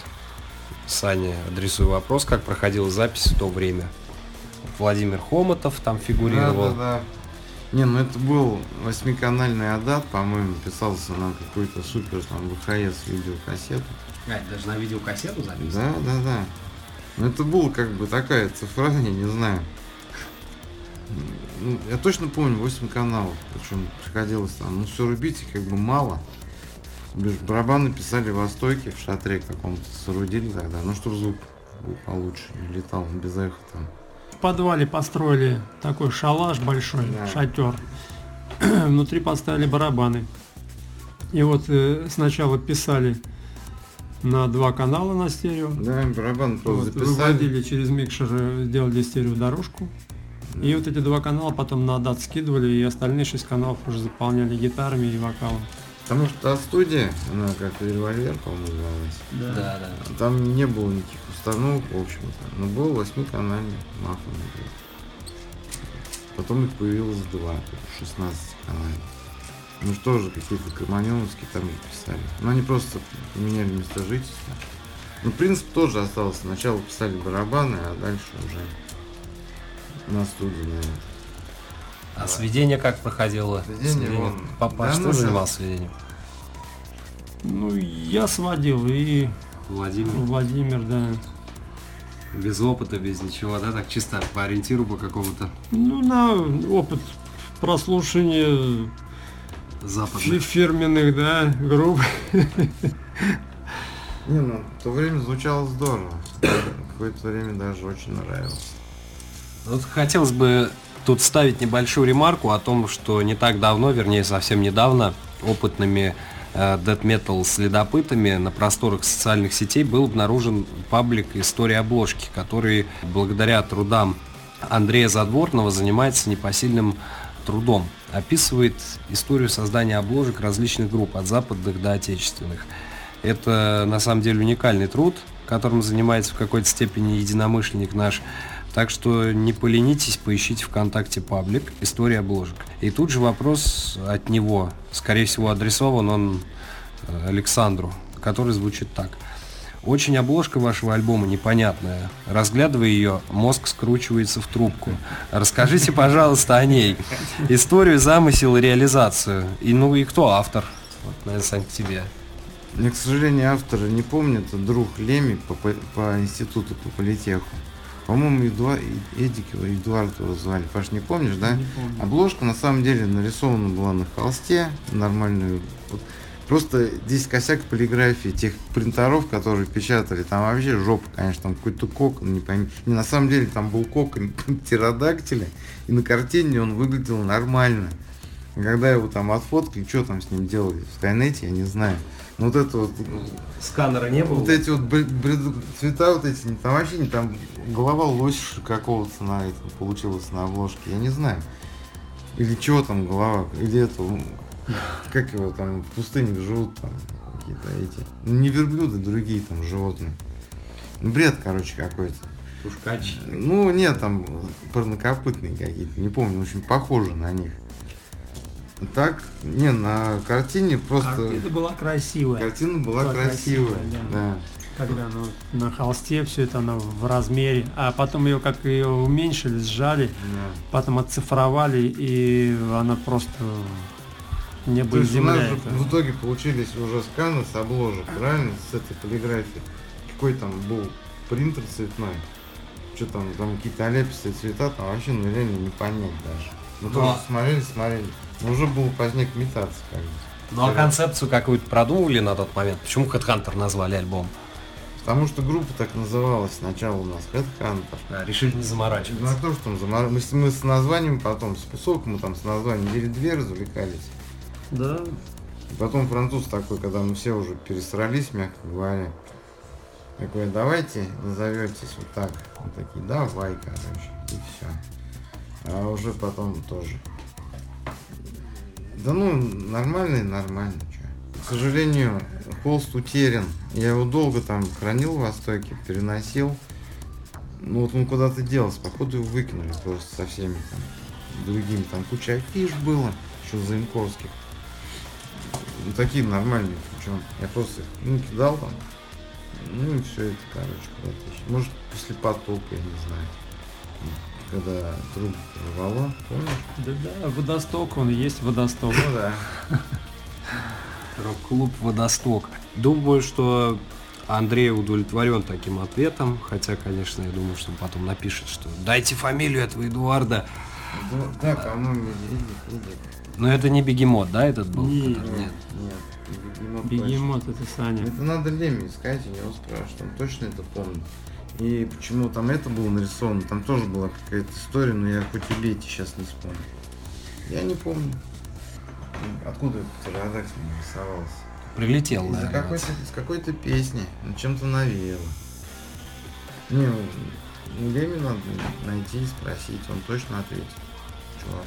Сане адресую вопрос, как проходила запись в то время. Владимир Хомотов там фигурировал.
Да, да, да. Не, ну это был восьмиканальный Адат, по-моему, писался на какой-то супер там ВХС видеокассету.
А, даже на видеокассету запись?
Да, да, да. Ну это была как бы такая цифра, я не знаю. Ну, я точно помню 8 каналов, причем приходилось там, ну все рубить как бы мало. Барабаны писали в стойке, в шатре каком-то соорудили тогда, ну чтобы звук был получше, не летал без эха там.
В подвале построили такой шалаш большой,
Да.
шатер. Внутри поставили барабаны. И вот э, сначала писали на два канала на стерео.
Да, барабан просто
Вот,
записали.
выводили через микшер, сделали стереодорожку. И вот эти два канала потом на дат скидывали, и остальные шесть каналов уже заполняли гитарами и вокалом.
Потому что та студия, она как револьвер, по-моему, называлась.
Да, да.
Там не было никаких установок, в общем-то. Но был восьмиканальный мафон. Потом их появилось два, 16 каналов. Ну что же, какие-то Карманеновские там писали. Но они просто поменяли место жительства. Ну, принцип тот же остался. Сначала писали барабаны, а дальше уже на студии, наверное.
А сведение как проходило?
Сведение вон.
Папа
Да,
что
ну,
занимался сведением?
Ну, я сводил, и
Владимир.
Владимир, да.
Без опыта, без ничего, да, так чисто по ориентиру по какому-то
Ну, на опыт прослушивания
западному.
фирменных, да, групп.
Не, ну, в то время звучало здорово. Какое-то время даже очень нравилось.
Вот хотелось бы тут ставить небольшую ремарку о том, что не так давно, вернее совсем недавно, опытными э, death metal следопытами на просторах социальных сетей был обнаружен паблик «История обложки», который благодаря трудам Андрея Задворного занимается непосильным трудом. Описывает историю создания обложек различных групп, от западных до отечественных. Это на самом деле уникальный труд, которым занимается в какой-то степени единомышленник наш. Так что не поленитесь, поищите ВКонтакте паблик «История обложек». И тут же вопрос от него, скорее всего адресован он э, Александру, который звучит так. Очень обложка вашего альбома непонятная. Разглядывая ее, мозг скручивается в трубку. Расскажите, пожалуйста, о ней. Историю, замысел и реализацию. И ну и кто автор? Вот, наверное, Сань, к тебе.
Я, к сожалению, автора не помню, это друг Леми по, по, по институту, по политеху. По-моему, Эдуа... Эдик его, Эдуард его звали. Паш, не помнишь, да?
Не помню.
Обложка на самом деле нарисована была на холсте, нормальную. Просто здесь косяк полиграфии тех принтеров, которые печатали. Там вообще жопа, конечно, там какой-то кокон, не пойми. Не, на самом деле там был кокон птеродактиля, и на картине он выглядел нормально. И когда его там отфоткали, что там с ним делали? В Скайнете, я не знаю. Но вот это вот
Сканера не было?
вот эти вот бр- бр- цвета вот эти, там вообще не там голова лось какого-то на этом получилась на обложке, я не знаю. Или чего там голова, или это, м, как его там в пустынях живут там какие-то эти, ну, не верблюды, другие там животные. Ну, бред, короче, какой-то.
Пушкач.
Ну, нет, там парнокопытные какие-то, не помню, очень похожи на них. Так, не, на картине просто...
Картина была красивая.
Картина была
Была
красивая,
красивая,
да.
Когда ну, на холсте все это оно в размере, а потом ее как ее уменьшили, сжали,
да.
потом оцифровали, и она просто небо
То
и
есть у нас
земля.
же
это.
в итоге получились уже сканы с обложек, правильно? С этой полиграфией. Какой там был принтер цветной? Что там, там какие-то оляпистые цвета, там вообще ну реально не понять даже. Мы
Ну,
тоже
а-
смотрели, смотрели. Но уже было позднее имитация как бы.
Ну а концепцию какую-то продумывали на тот момент? Почему Headhunter назвали альбом?
Потому что группа так называлась сначала у нас Headhunter.
А, решили не заморачиваться.
Ну а то, что там замор- мы, с- мы с названием потом, с Песок мы там с названием недели две развлекались.
Да,
И Потом француз такой, когда мы все уже пересрались, мягко говоря, такой, давайте назоветесь вот так. Мы такие, давай, короче, и все. А уже потом тоже. Да ну, нормально и нормально. К сожалению, холст утерян. Я его долго там хранил в Востоке, переносил. Ну вот он куда-то делся, походу его выкинули просто со всеми там другими. Там куча афиш было, еще Заимковских. Ну, такие нормальные, причем я просто их, ну, кидал там, ну и все это, короче, куда-то. Может, после потопа, я не знаю. Когда трубу рвало, помнишь?
Да-да, водосток, он и есть водосток.
Ну да.
Рок-клуб «Водосток». Думаю, что Андрей удовлетворен таким ответом, хотя, конечно, я думаю, что потом напишет, что дайте фамилию этого Эдуарда.
Ну, Да, по-моему, клубы.
Но это не бегемот, да, этот был?
Не,
который-
Нет, нет, бегемот.
Бегемот это Саня.
Это надо Леми искать и него спрашивать, он точно это помнит. И почему там это было нарисовано, там тоже была какая-то история, но я хоть убейте, сейчас не вспомню. Я не помню. Откуда этот птеродактиль нарисовался?
Прилетел,
Из
наверное.
какой-то, из какой-то песни, ну, чем-то навеяло. Не, ну, ну, Леми надо найти и спросить, он точно ответит. Чувак.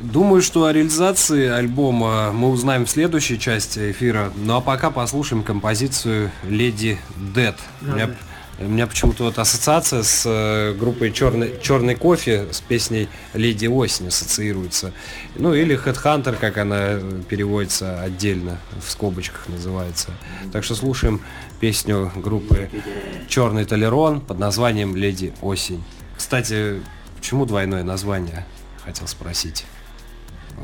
Думаю, что о реализации альбома мы узнаем в следующей части эфира. Ну а пока послушаем композицию Леди Дед. У меня, меня почему-то вот ассоциация с э, группой Черный, Черный кофе с песней Леди Осень ассоциируется. Ну или Headhunter, как она переводится отдельно, в скобочках называется. Так что слушаем песню группы Черный Толерон под названием Леди Осень. Кстати, почему двойное название? Хотел спросить.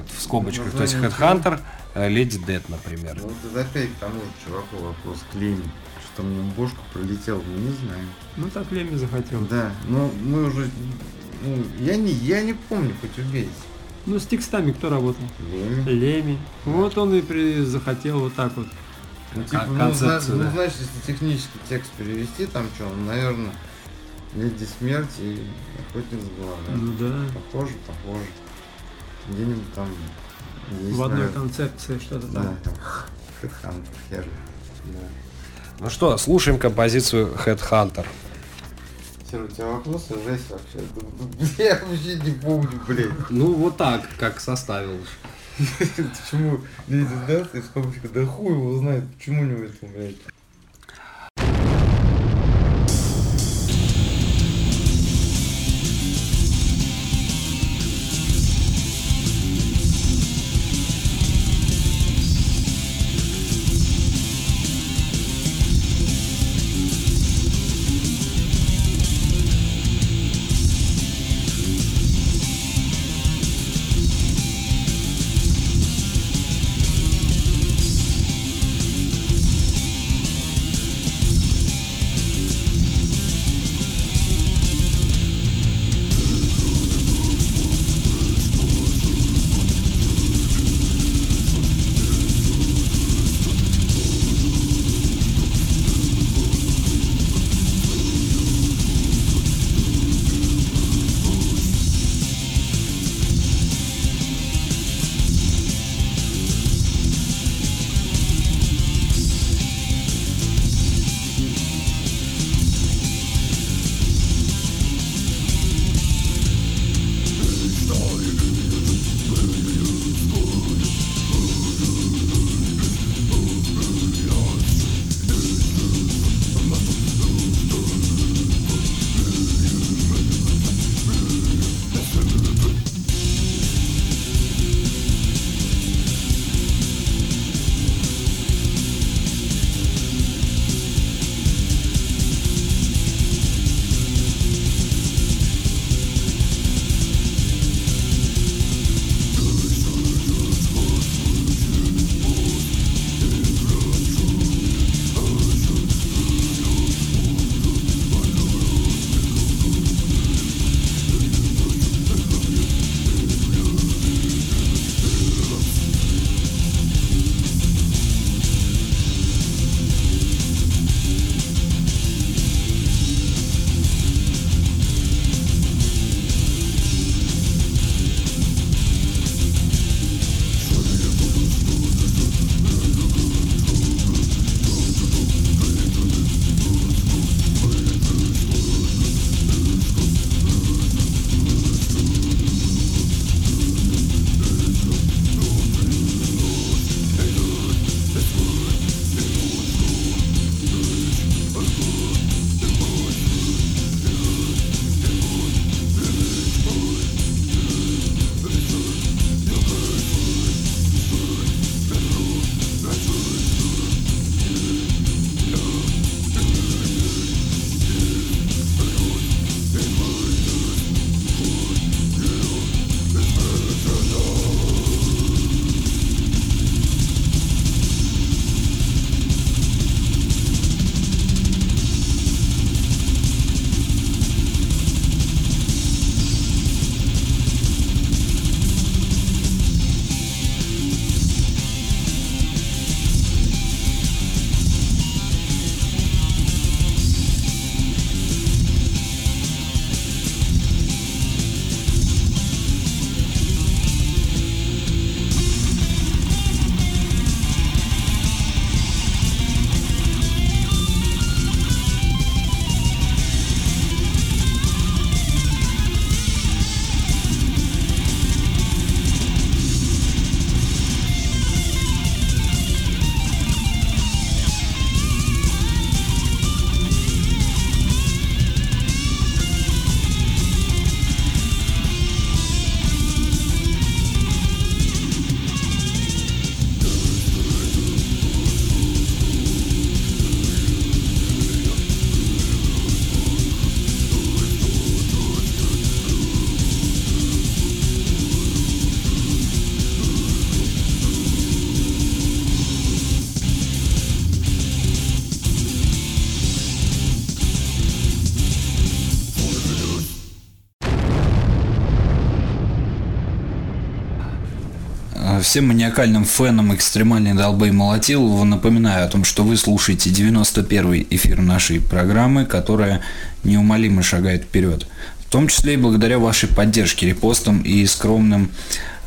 Вот в скобочках. То есть Headhunter, э, Леди Дед, например.
Ну, вот опять к тому же чуваку вопрос к Леми. Что мне в бошку пролетел, мы не знаем.
Ну так Леми захотел.
Да, но мы уже... Ну, я не, я не помню, хоть убейте.
Ну с текстами кто работал?
Леми.
Леми. Вот он и при- захотел вот так вот.
Ну, типа, ну,
концепцию,
зна- ну,
да.
знаешь, если технически текст перевести, там что, наверное, Леди Смерть и Охотник с головой.
Ну да.
Похоже, похоже. Где-нибудь там есть,
В одной
наверное,
концепции что-то
Да,
там.
Ну что, слушаем композицию Headhunter.
Серый, у тебя вопросы жесть вообще. Я вообще не помню, блядь.
Ну вот так, как составил.
Почему Леди Даст и скобочка, да хуй его знает, почему у него это, блядь.
Всем маниакальным фенам экстремальной долбы и молотилова напоминаю о том, что вы слушаете 91-й эфир нашей программы, которая неумолимо шагает вперед. В том числе и благодаря вашей поддержке, репостам и скромным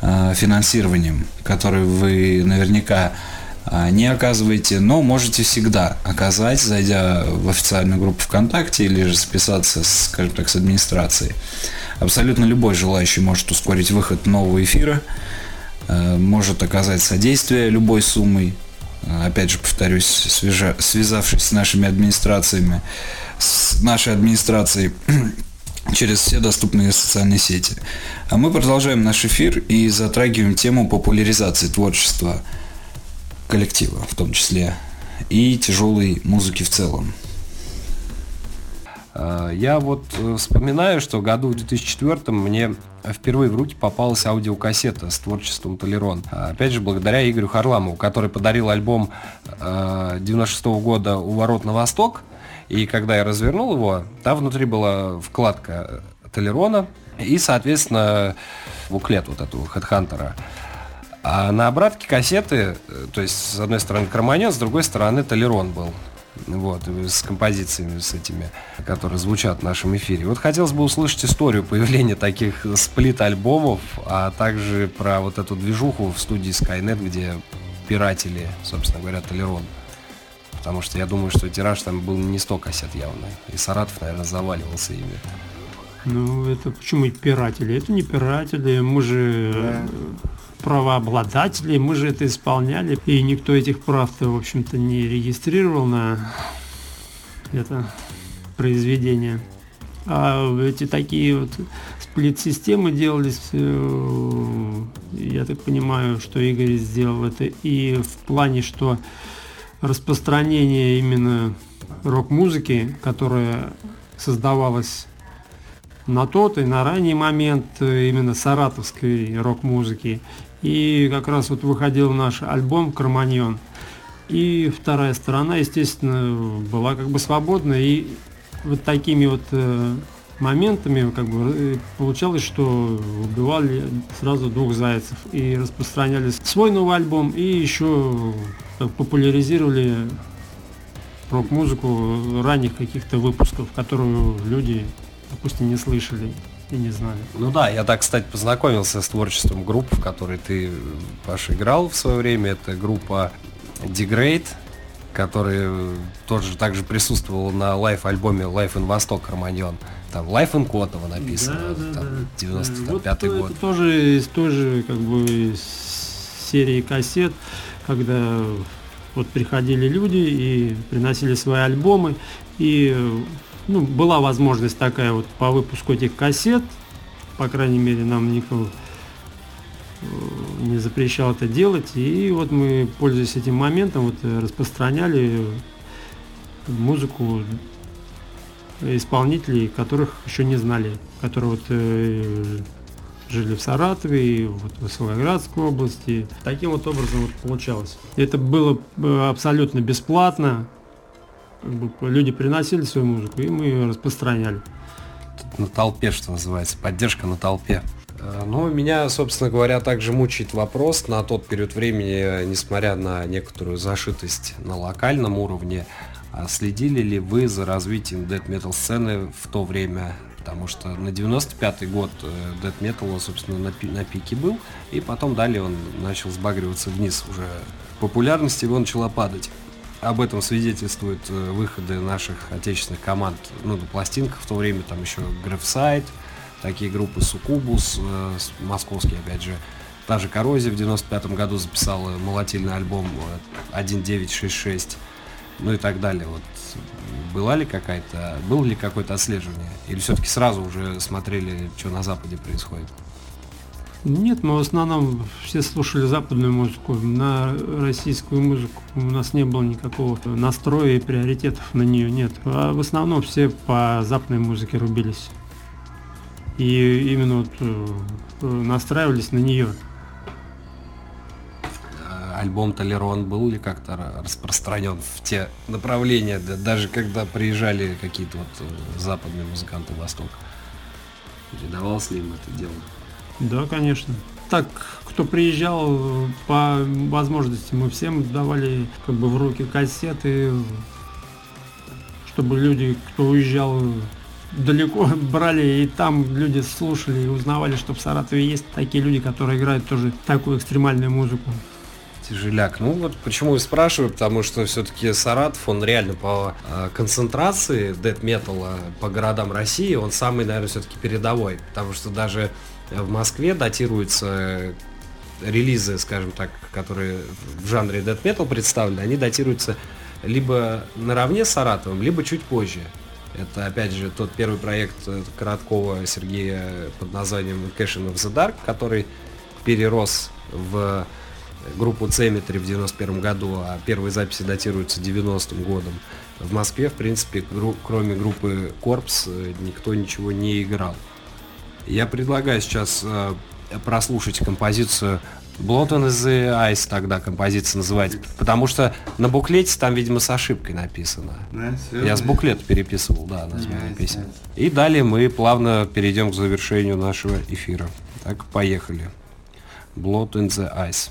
э, финансированием, которое вы наверняка э, не оказываете, но можете всегда оказать, зайдя в официальную группу ВКонтакте или же списаться, с, скажем так, с администрацией. Абсолютно любой желающий может ускорить выход нового эфира, может оказать содействие любой суммой, э, опять же повторюсь, свяжа, связавшись с нашими администрациями, с нашей администрацией через все доступные социальные сети. А мы продолжаем наш эфир и затрагиваем тему популяризации творчества коллектива в том числе и тяжелой музыки в целом.
А, я вот э, вспоминаю, что году в 2004 мне впервые в руки попалась аудиокассета с творчеством Толерон. А, опять же, благодаря Игорю Харламову, который подарил альбом 96 -го года «У ворот на восток», и когда я развернул его, там внутри была вкладка Толерона и, соответственно, буклет вот этого хедхантера. А на обратке кассеты, э, то есть с одной стороны Кроманьон, с другой стороны Толерон был. Вот, с композициями, с этими, которые звучат в нашем эфире. Вот хотелось бы услышать историю появления таких сплит-альбомов, а также про вот эту движуху в студии Skynet, где пиратели, собственно говоря, Толерон потому что я думаю, что тираж там был не 100 кассет явно, и Саратов, наверное, заваливался ими.
Ну, это почему и пиратели? Это не пиратели, мы же да. Правообладатели, мы же это исполняли, и никто этих прав-то, в общем-то, не регистрировал на это произведение. А эти такие вот сплит-системы делались, э, я так понимаю, что Игорь сделал это и в плане, что распространение именно рок-музыки, которая создавалась на тот и на ранний момент именно саратовской рок-музыки. И как раз вот выходил наш альбом «Кроманьон». И вторая сторона, естественно, была как бы свободна. И вот такими вот э, моментами как бы э, получалось, что убивали сразу двух зайцев и распространяли свой новый альбом и еще популяризировали рок-музыку ранних каких-то выпусков, которую люди, допустим, не слышали и не знали.
Ну да, я так, кстати, познакомился с творчеством групп, в которой ты, Паша, играл в свое время. Это группа Degrade, которая тоже также присутствовала на лайф-альбоме Life in Восток Романьон. Там Life in Котово написано, да, да, там, да. 95 вот год.
Это тоже из той же как бы серии кассет когда вот приходили люди и приносили свои альбомы, и ну, была возможность такая вот по выпуску этих кассет, по крайней мере, нам никто э, не запрещал это делать, и вот мы, пользуясь этим моментом, вот распространяли музыку исполнителей, которых еще не знали, которые вот э, жили в Саратове вот в Волгоградской области. Таким вот образом вот получалось. Это было э, абсолютно бесплатно. Люди приносили свою музыку, и мы ее распространяли.
Тут на толпе, что называется, поддержка на толпе. Э, ну, меня, собственно говоря, также мучает вопрос на тот период времени, несмотря на некоторую зашитость на локальном уровне, а следили ли вы за развитием дэт метал сцены в то время потому что на 95-й год Dead Metal, он, собственно, на, пи на пике был, и потом далее он начал сбагриваться вниз уже популярности, его начала падать. Об этом свидетельствуют э, выходы наших отечественных команд, ну, на пластинках в то время, там еще Грефсайд, такие группы Сукубус, э, московский, опять же, та же Коррозия в 95 году записала молотильный альбом 1966, ну и так далее. Вот была ли какая-то, было ли какое-то отслеживание? Или все-таки сразу уже смотрели, что на Западе происходит?
Нет, мы в основном все слушали западную музыку. На российскую музыку у нас не было никакого настроя и приоритетов на нее нет. А в основном все по западной музыке рубились. И именно вот э, настраивались на нее
альбом Толерон был ли как-то распространен в те направления, да, даже когда приезжали какие-то вот э, западные музыканты Восток? Передавалось ли им это дело?
Да, конечно. так, кто приезжал по возможности, мы всем давали как бы в руки кассеты, чтобы люди, кто уезжал далеко, брали и там люди слушали и узнавали, что в Саратове есть такие люди, которые играют тоже такую экстремальную музыку.
Тяжеляк. Ну вот почему и спрашиваю, потому что все-таки Саратов, он реально по э, концентрации дэт металла по городам России, он самый, наверное, все-таки передовой. Потому что даже в Москве датируются релизы, скажем так, которые в жанре дэт метал представлены, они датируются либо наравне с Саратовым, либо чуть позже. Это, опять же, тот первый проект Короткова Сергея под названием Cashing of the Dark, который перерос в группу Cemetery в 91 году, а первые записи датируются 90-м годом. В Москве, в принципе, гру- кроме группы Корпс, никто ничего не играл. Я предлагаю сейчас э, прослушать композицию Blood on the Ice тогда композиция называется, потому что на буклете там, видимо, с ошибкой написано. Я с буклета переписывал, да, название песни. И далее мы плавно перейдем к завершению нашего эфира. Так, поехали. Blood in the Ice.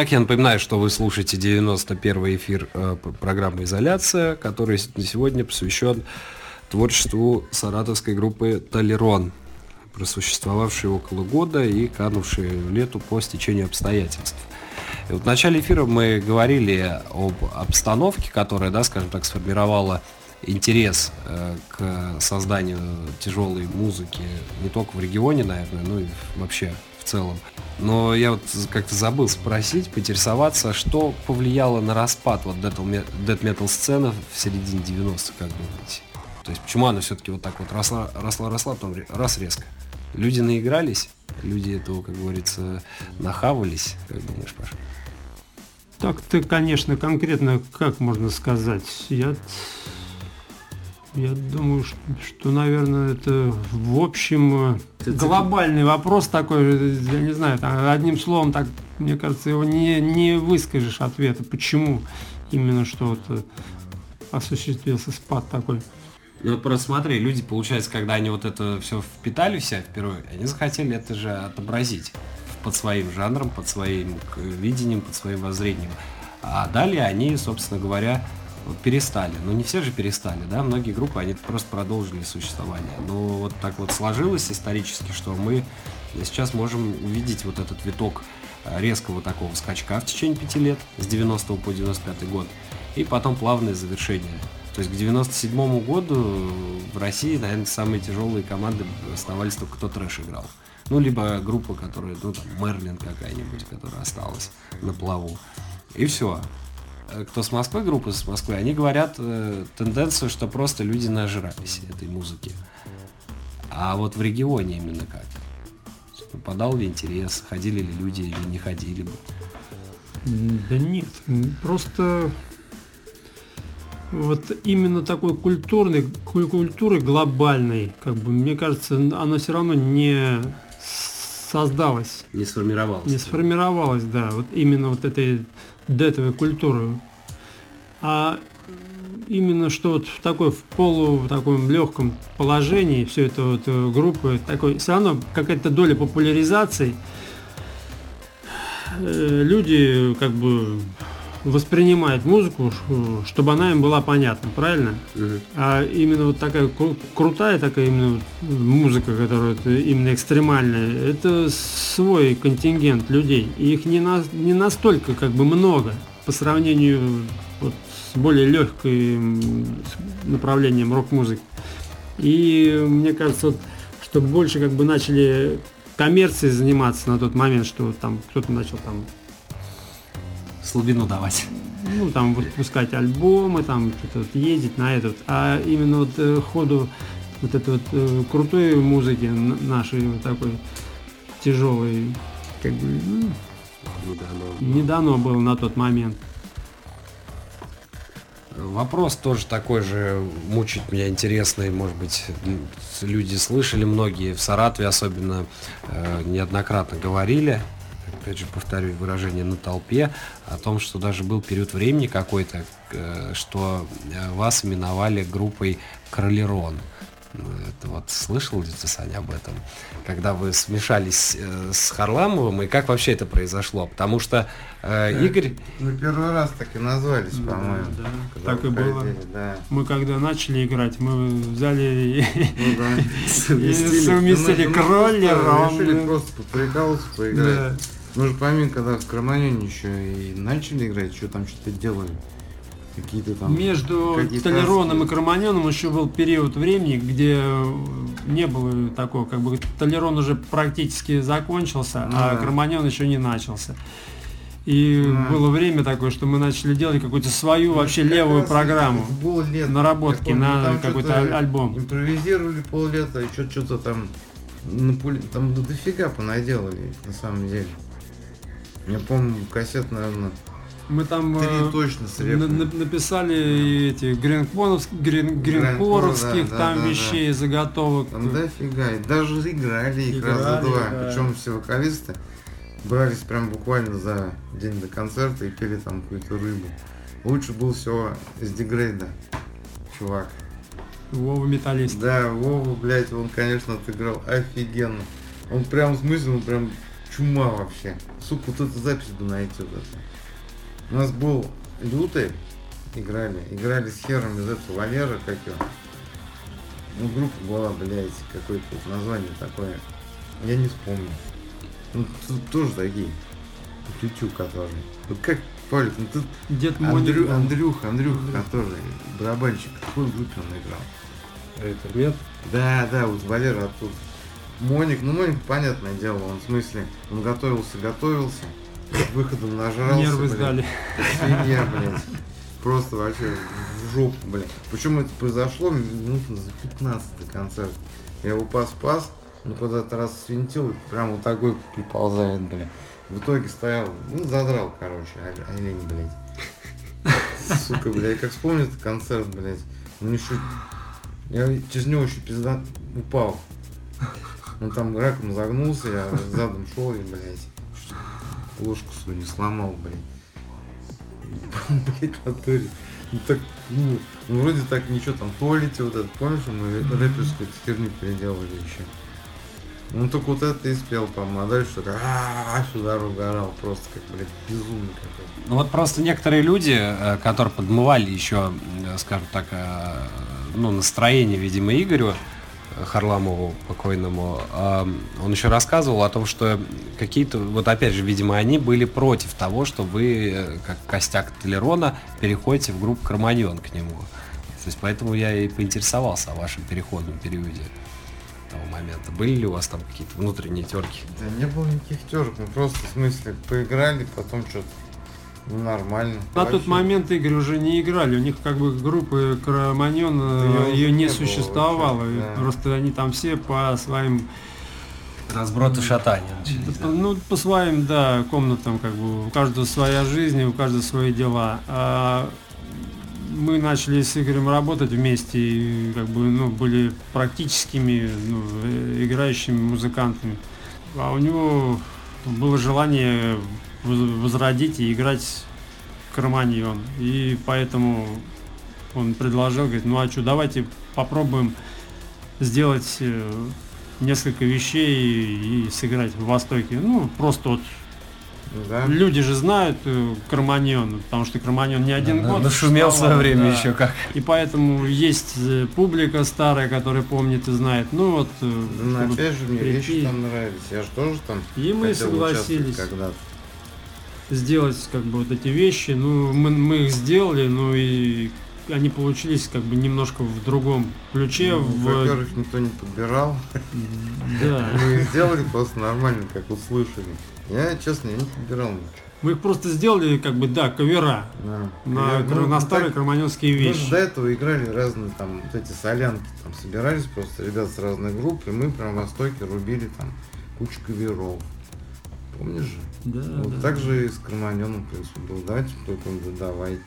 Итак, я напоминаю, что вы слушаете 91 эфир э, программы «Изоляция», который сегодня посвящен творчеству саратовской группы «Толерон», просуществовавшей около года и канувшей в лету по стечению обстоятельств. И вот в начале эфира мы говорили об обстановке, которая, да, скажем так, сформировала интерес э, к созданию тяжелой музыки не только в регионе, наверное, но и вообще целом. Но я вот как-то забыл спросить, поинтересоваться, что повлияло на распад вот death metal сцены в середине 90-х, как думаете? То есть почему она все-таки вот так вот росла, росла, росла, потом раз резко? Люди наигрались, люди этого, как говорится, нахавались, как думаешь, Паша?
Так ты, конечно, конкретно как можно сказать? Я я думаю, что, что, наверное, это в общем э, глобальный вопрос такой, я не знаю, одним словом, так, мне кажется, его не, не выскажешь ответа, почему именно что вот э, осуществился спад такой.
Ну просто смотри, люди, получается, когда они вот это все впитали в себя впервые, они захотели это же отобразить под своим жанром, под своим видением, под своим воззрением. А далее они, собственно говоря, вот перестали. Ну не все же перестали, да, многие группы, они просто продолжили существование. Но вот так вот сложилось исторически, что мы сейчас можем увидеть вот этот виток э, резкого такого скачка в течение пяти лет, с 90 по 95 год, и потом плавное завершение. То есть к 97 году в России, наверное, самые тяжелые команды оставались только кто трэш играл. Ну, либо группа, которая, ну, там, Мерлин какая-нибудь, которая осталась на плаву. И все. Э, кто с Москвы, группы с Москвы, они говорят э, тенденцию, что просто люди нажрались этой музыки. А вот в регионе именно как? Попадал ли интерес, ходили ли люди или не ходили бы?
Да нет, просто вот именно такой культурной, культуры глобальной, как бы, мне кажется, она все равно не создалась.
Не сформировалась.
Не сформировалась, да, вот именно вот этой детовой культуры. А именно что вот в такой в полу в таком легком положении все это вот э, группы такой все равно какая-то доля популяризации э, люди как бы воспринимают музыку, чтобы она им была понятна, правильно? Угу. А именно вот такая кру- крутая такая именно музыка, которая именно экстремальная, это свой контингент людей. И их не, на, не настолько как бы много по сравнению вот, с более легким направлением рок-музыки. И мне кажется, вот, что больше как бы начали коммерцией заниматься на тот момент, что там кто-то начал там
слабину давать.
Ну, там выпускать альбомы, там что-то вот ездить на этот. А именно вот э, ходу вот этой вот э, крутой музыки нашей вот такой тяжелой, как бы, ну, не дано. не дано было на тот момент.
Вопрос тоже такой же мучить меня интересный, может быть, люди слышали, многие в Саратове особенно э, неоднократно говорили опять же повторюсь выражение на толпе, о том, что даже был период времени какой-то, э, что э, вас именовали группой Кролерон. Ну, это вот слышал ли ты, Саня, об этом? Когда вы смешались э, с Харламовым, и как вообще это произошло? Потому что э, Игорь...
Мы первый раз так и назвались, да, по-моему.
Да, так и было. Да. Мы когда начали играть, мы взяли ну, да. и совместили кроллером.
Решили просто поприкалываться, поиграть. Ну же помимо, когда в Кроманьоне еще и начали играть, что там что-то делали. Какие-то там...
Между Толероном и Кроманьоном еще был период времени, где не было такого, как бы Толерон уже практически закончился, ну, а да. Кроманьон еще не начался. И а. было время такое, что мы начали делать какую-то свою ну, вообще левую программу.
Лет,
наработки на какой-то альбом.
Импровизировали поллета, что-то там на пуль... там дофига понаделали, на самом деле. Я помню, кассет, наверное,
мы там э,
точно
на, на, написали эти гринкоровских, грин, гринкоровских да, там да, вещей, да. заготовок.
Там дофига. И даже играли их играли, раза два. Да. Причем все вокалисты брались прям буквально за день до концерта и пели там какую-то рыбу. Лучше был всего с дегрейда, чувак.
Вова металлист.
Да, Вова, блядь, он, конечно, отыграл офигенно. Он прям, в смысле, он прям чума вообще. Сука, вот эту запись бы найти вот это. У нас был лютый, играли, играли с хером из этого Валера, как его. Ну, группа была, блядь, какое-то вот название такое. Я не вспомню. Ну, тут тоже такие. Тютю, которые. Вот как, Павлик, ну ты
Дед.
Андрю,
да.
Андрюха, Андрюха, который барабанщик, какой группе он играл?
Это нет?
Да, да, вот Валера оттуда. Моник, ну Моник, понятное дело, он в смысле, он готовился, готовился, выходом нажрался.
Нервы сдали.
Свинья, блядь. Просто вообще в жопу, блядь. Причем это произошло минут за 15 до концерта. Я его пас-пас, ну куда-то раз свинтил, и прям вот такой приползает, блядь. В итоге стоял, ну задрал, короче, олень, блядь. Сука, блядь, как вспомню этот концерт, блядь. Ну не шут. Я через него еще пизда упал. Он там раком загнулся, я задом шел и, блядь, ложку свою не сломал, блядь. Блядь, в натуре. Ну так, ну, ну, вроде так ничего там, туалете вот это, помнишь, мы рэперскую херню переделали еще. Ну только вот это и спел, по-моему, а дальше что-то а всю дорогу орал, просто как, блядь, безумный какой-то.
Ну вот просто некоторые люди, э, которые подмывали еще, э, скажем так, э, ну, настроение, видимо, Игорю Харламову покойному, э, он еще рассказывал о том, что какие-то, вот опять же, видимо, они были против того, что вы, э, как костяк Толерона, переходите в группу Кроманьон к нему. То есть поэтому я и поинтересовался о вашем переходном периоде того момента. Были ли у вас там какие-то внутренние терки?
Да не было никаких терок, мы просто, в смысле, поиграли, потом что-то, ну, нормально.
На тот
Вообще.
момент Игорь уже не играли, у них как бы группы Кроманьон,
Да уже
ее не существовало,
да.
просто они там все по своим
Разброд и шатание начались.
Да,
да?
Ну, по своим, да, комнатам, как бы, у каждого своя жизнь, у каждого свои дела. А мы начали с Игорем работать вместе, и, как бы, ну, были практическими, ну, э, играющими музыкантами. А у него было желание возродить и играть Кроманьон. И поэтому он предложил, говорит, ну а что, давайте попробуем сделать э, несколько вещей и сыграть в Востоке. Ну, просто вот
Ну Да.
люди же знают э, Кроманьон, потому что Кроманьон не один
Ну,
год.
Нашумел в свое время
да.
еще как.
И поэтому есть э, публика старая, которая помнит и знает. Ну вот,
Да, ну, опять же, мне
прийти.
вещи там нравились. Я же тоже там
И мы согласились
когда-то.
Сделать как бы вот эти вещи. Ну, мы, мы их сделали, ну и они получились как бы немножко в другом ключе.
Ну,
в...
Во-первых, никто не подбирал.
Да.
Мы их сделали просто нормально, как услышали. Я, честно, я не подбирал ничего.
Мы их просто сделали как бы, да, кавера
Да.
на,
Я, ну,
на
ну,
старые
так-
кроманьонские
Мы же
вещи.
до этого играли разные там вот эти солянки, там собирались просто ребят с разных групп, и мы прям в Востоке рубили там кучу каверов. Помнишь же?
Да,
вот
да.
так же и с Кроманьоном, в принципе, был. Давайте только он говорит, давайте.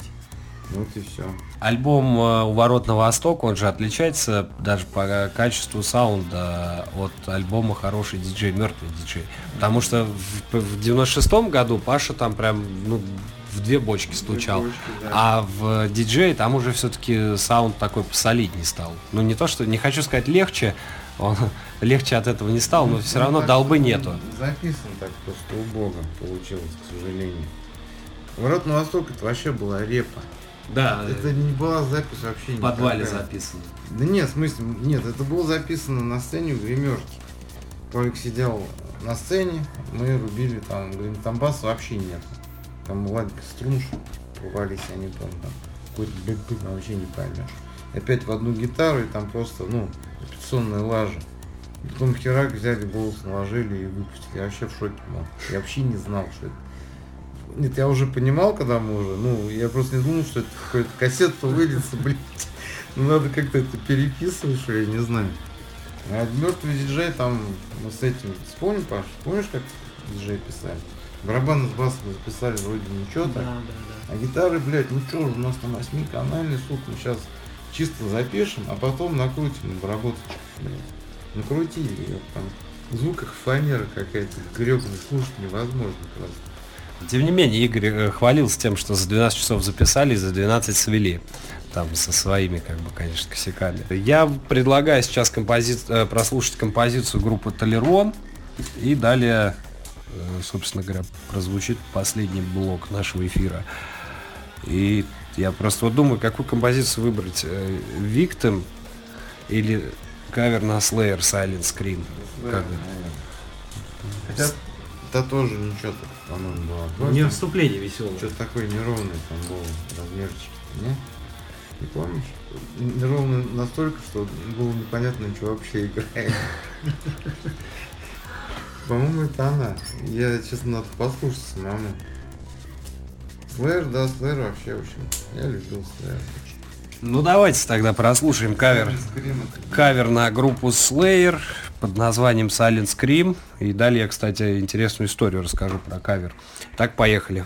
Вот и все.
Альбом э, «У ворот на восток», он же отличается даже по качеству саунда от альбома «Хороший диджей», «Мертвый диджей». Потому что в, в 96-м году Паша там прям ну, в две бочки стучал.
бочки, да.
А в диджей там уже все-таки саунд такой посолидней стал. Ну не то, что, не хочу сказать легче, он легче от этого не стал, но все
Ну,
равно долбы нету.
Записан так просто убого получилось, к сожалению. Ворот на восток это вообще была репа.
Да,
Это не была запись вообще
в подвале
никакая.
записано.
Да нет, в смысле, нет, это было записано на сцене в гримерке. Толик сидел на сцене, мы рубили там, говорим, там баса вообще нет. Там Владик и струнж порвались, я не помню, там какой-то бэк вообще не поймешь. Опять в одну гитару и там просто, ну, репетиционная лажа. Потом херак взяли голос, наложили и выпустили. Я вообще в шоке был. Я вообще не знал, что это. Нет, я уже понимал, когда мы уже, ну, я просто не думал, что это какой-то кассета выльется, блядь. Ну, надо как-то это переписывать, что я не знаю. А мертвый диджей там, мы с этим, вспомни, Паш, помнишь, как диджей писали? Барабаны с басом записали вроде ничего
Да,
так.
да, да.
А гитары, блядь, ну чё, у нас там восьмиканальный, сука, мы сейчас чисто запишем, а потом накрутим обработочку. Накрутили ее там. В звуках фанера какая-то гребная, слушать невозможно просто.
Тем не менее, Игорь э, хвалился тем, что за 12 часов записали и за 12 свели. Там со своими, как бы, конечно, косяками. Я предлагаю сейчас компози- э, прослушать композицию группы Толерон и далее э, собственно говоря, прозвучит последний блок нашего эфира. И я просто вот думаю, какую композицию выбрать. Victim или кавер на Slayer Silent Scream? Как бы.
Хотя это тоже ничего так, по-моему, было. Просто
Не вступление веселое.
Что-то такое неровный там был размерчик, не? Не помнишь? Неровно настолько, что было непонятно, что вообще играет. По-моему, это она. Я, честно, надо послушать самому. Слэр, да, Слэр вообще, общем, я любил Слэр.
Ну давайте тогда прослушаем кавер. Кавер на группу Slayer под названием Silent Scream. И далее я, кстати, интересную историю расскажу про кавер. Так, поехали.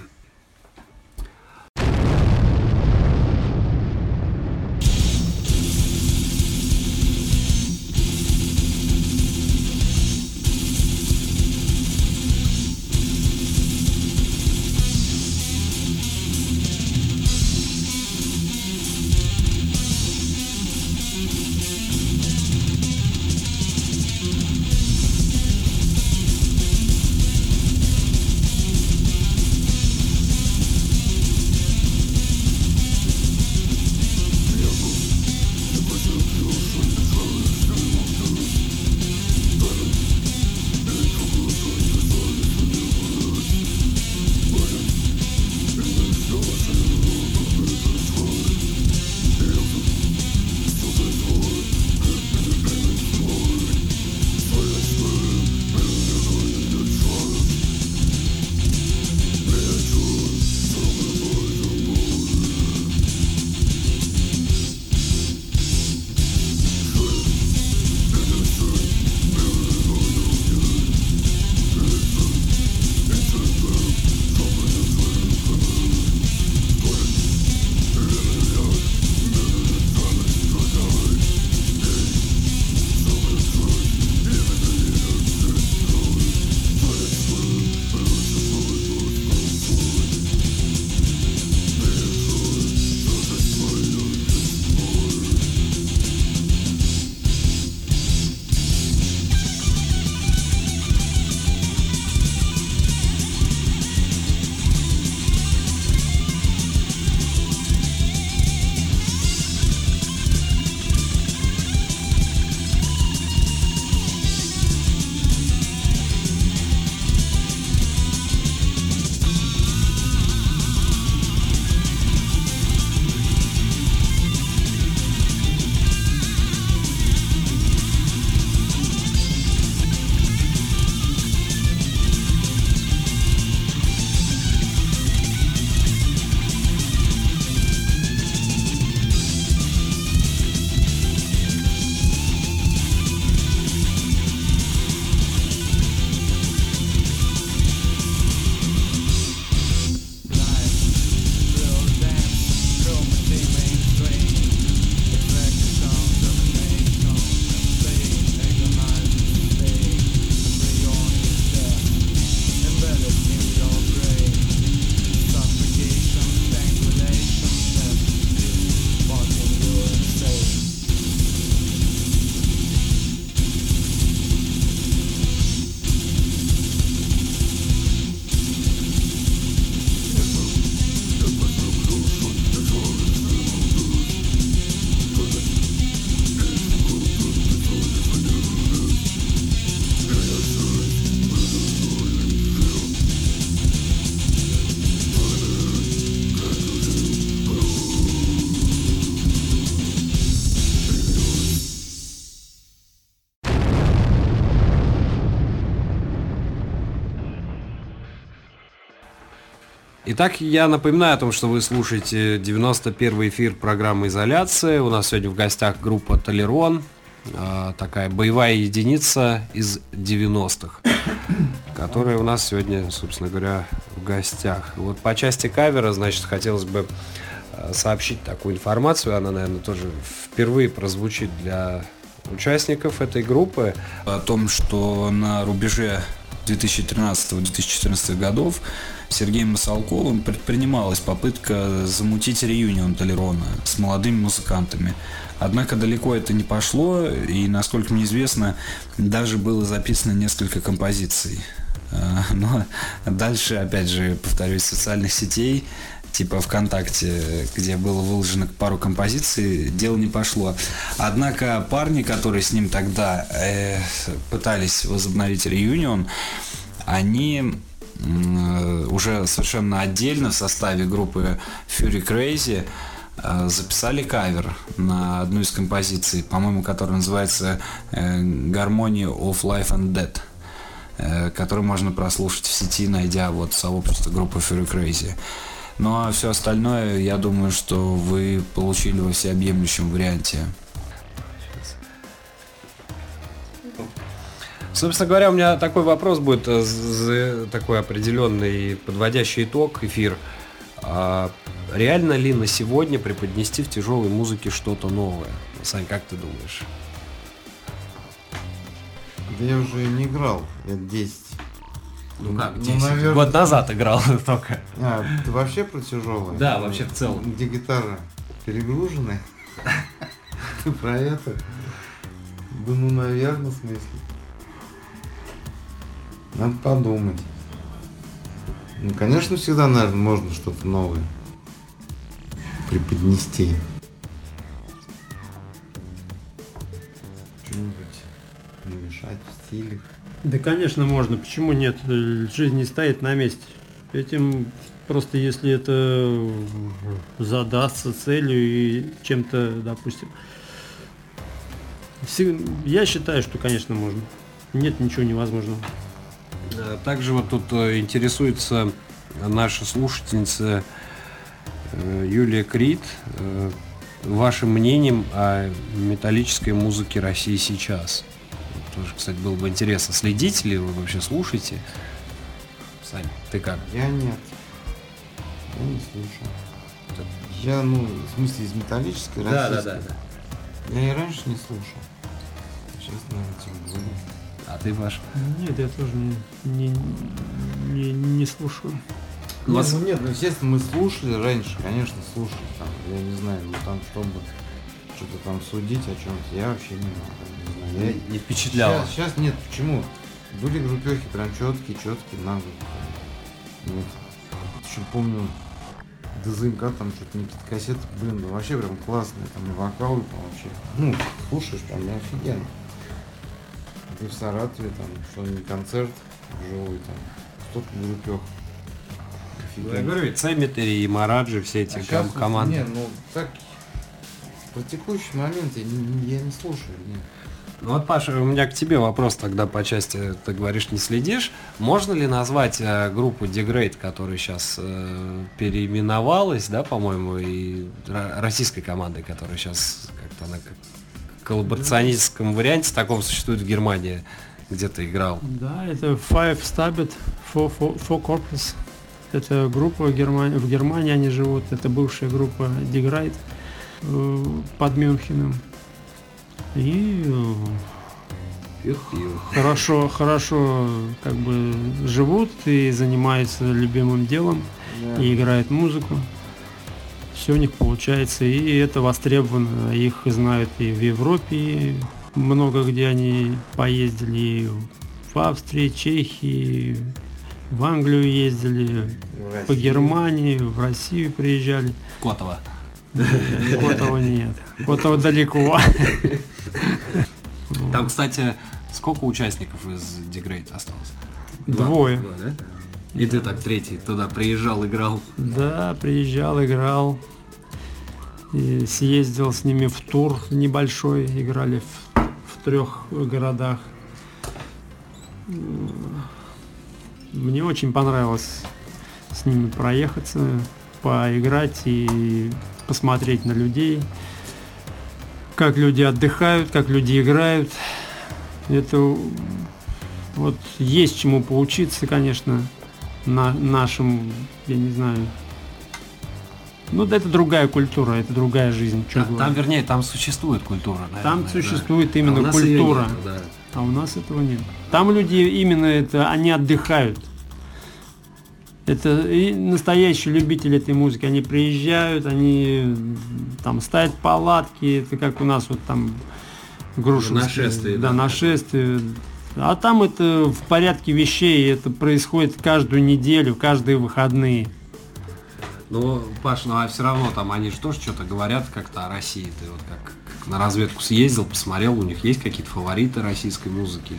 Итак, я напоминаю о том, что вы слушаете 91 эфир программы «Изоляция». У нас сегодня в гостях группа «Толерон», а, такая боевая единица из 90-х, которая у нас сегодня, собственно говоря, в гостях. Вот по части кавера, значит, хотелось бы а, сообщить такую информацию, она, наверное, тоже впервые прозвучит для участников этой группы.
О том, что на рубеже 2013-2014 годов Сергеем Масалковым предпринималась попытка замутить реюнион Толерона с молодыми музыкантами. Однако далеко это не пошло, и, насколько мне известно, даже было записано несколько композиций Э, Но дальше, опять же, повторюсь, социальных сетей, типа ВКонтакте, где было выложено пару композиций, дело не пошло. Однако парни, которые с ним тогда э, пытались возобновить реюнион, они э, уже совершенно отдельно в составе группы Fury Crazy э, записали кавер на одну из композиций, по-моему, которая называется э, Harmony of Life and Death э, который можно прослушать в сети, найдя вот сообщество группы Fury Crazy. Ну а все остальное, я думаю, что вы получили во всеобъемлющем варианте.
Собственно говоря, у меня такой вопрос будет, э, такой определенный подводящий итог, эфир. А реально ли на сегодня преподнести в тяжелой музыке что-то новое? Сань, как ты думаешь?
Да я уже не играл лет 10.
Ну как,
Ну,
10?
наверное.
Год назад играл только.
А, ты вообще про тяжелое?
Да, вообще в целом.
Где гитара перегруженная? Ты про это? Да ну, наверное, в смысле. Надо подумать. Ну, конечно, всегда, наверное, можно что-то новое преподнести. Что-нибудь намешать в стилях.
Да, конечно, можно. Почему нет? Жизнь не стоит на месте. Этим просто если это задастся целью и чем-то, допустим. Я считаю, что, конечно, можно. Нет ничего невозможного.
Также вот тут э, интересуется наша слушательница э, Юлия Крид э, вашим мнением о металлической музыке России сейчас. Тоже, кстати, было бы интересно, следите ли вы вообще, слушаете? Сань, ты как?
Я нет. Я не слушаю. Я, ну, в смысле, из металлической российской. Я и раньше не слушал. Сейчас, наверное, тем более.
А ты, Паш?
Нет, я тоже не, не, не, не слушаю.
Нет, ну нет, ну естественно мы слушали раньше, конечно, слушали там, я не знаю, ну там чтобы что-то там судить о чем-то, я вообще не могу, не знаю. Я...
Не впечатляло?
Сейчас, сейчас нет, почему? Были группехи прям четкие, четкие. Вот. Еще помню, ДЗМК там что-то не кассеты, блин, да вообще прям классные, там и вокалы там вообще. Ну, слушаешь, там не офигенно. Ты в Саратове там, что-нибудь концерт вживую там, столько группех.
Ну, Я говорю, ведь Cemetery и Мараджи, все эти
А
ком-
вот
команды.
Не, ну так про текущий момент я не, я не слушаю. нет.
Ну вот, Паша, у меня к тебе вопрос тогда по части, ты говоришь, не следишь. Можно ли назвать э, группу Degrade, которая сейчас э, переименовалась, да, по-моему, и ро- российской командой, которая сейчас как-то она как в коллаборационистском варианте таком существует в Германии, где ты играл.
Да, это Five Stabbed for, for, for Corpus. Это группа в Германии, в Германии они живут. Это бывшая группа Деграйт э, под Мюнхеном. И э, хорошо, хорошо как бы живут и занимаются любимым делом и играют музыку. Все у них получается, и это востребовано. Их знают и в Европе, и много где они поездили, и в Австрии, Чехии, в Англию ездили,
В
по. Германии, в Россию приезжали.
Котова.
Котова нет. Котова далеко.
Там, кстати, сколько участников из Degrade осталось?
Двое.
Два, да? И ты так третий туда приезжал, играл.
Да, приезжал, играл. И съездил с ними в тур небольшой, играли в, в трех городах. Мне очень понравилось с ними проехаться, поиграть и посмотреть на людей, как люди отдыхают, как люди играют. Это вот есть чему поучиться, конечно, на нашим, я не знаю. Ну, да, это другая культура, это другая жизнь. чё
А, там, вернее, там существует культура.
Там
наверное, да.
существует
А
именно
её
культура,
нету, да.
а у нас этого нет. Там люди именно это, они отдыхают. Это и настоящие любители этой музыки. Они приезжают, они там ставят палатки, это как у нас вот там грушинские.
Нашествие,
Да,
да.
нашествие. А там это в порядке вещей, это происходит каждую неделю, каждые выходные.
Ну, Паш, ну а все равно там они же тоже что-то говорят как-то о России. Ты вот как, как на разведку съездил, посмотрел, у них есть какие-то фавориты российской музыки?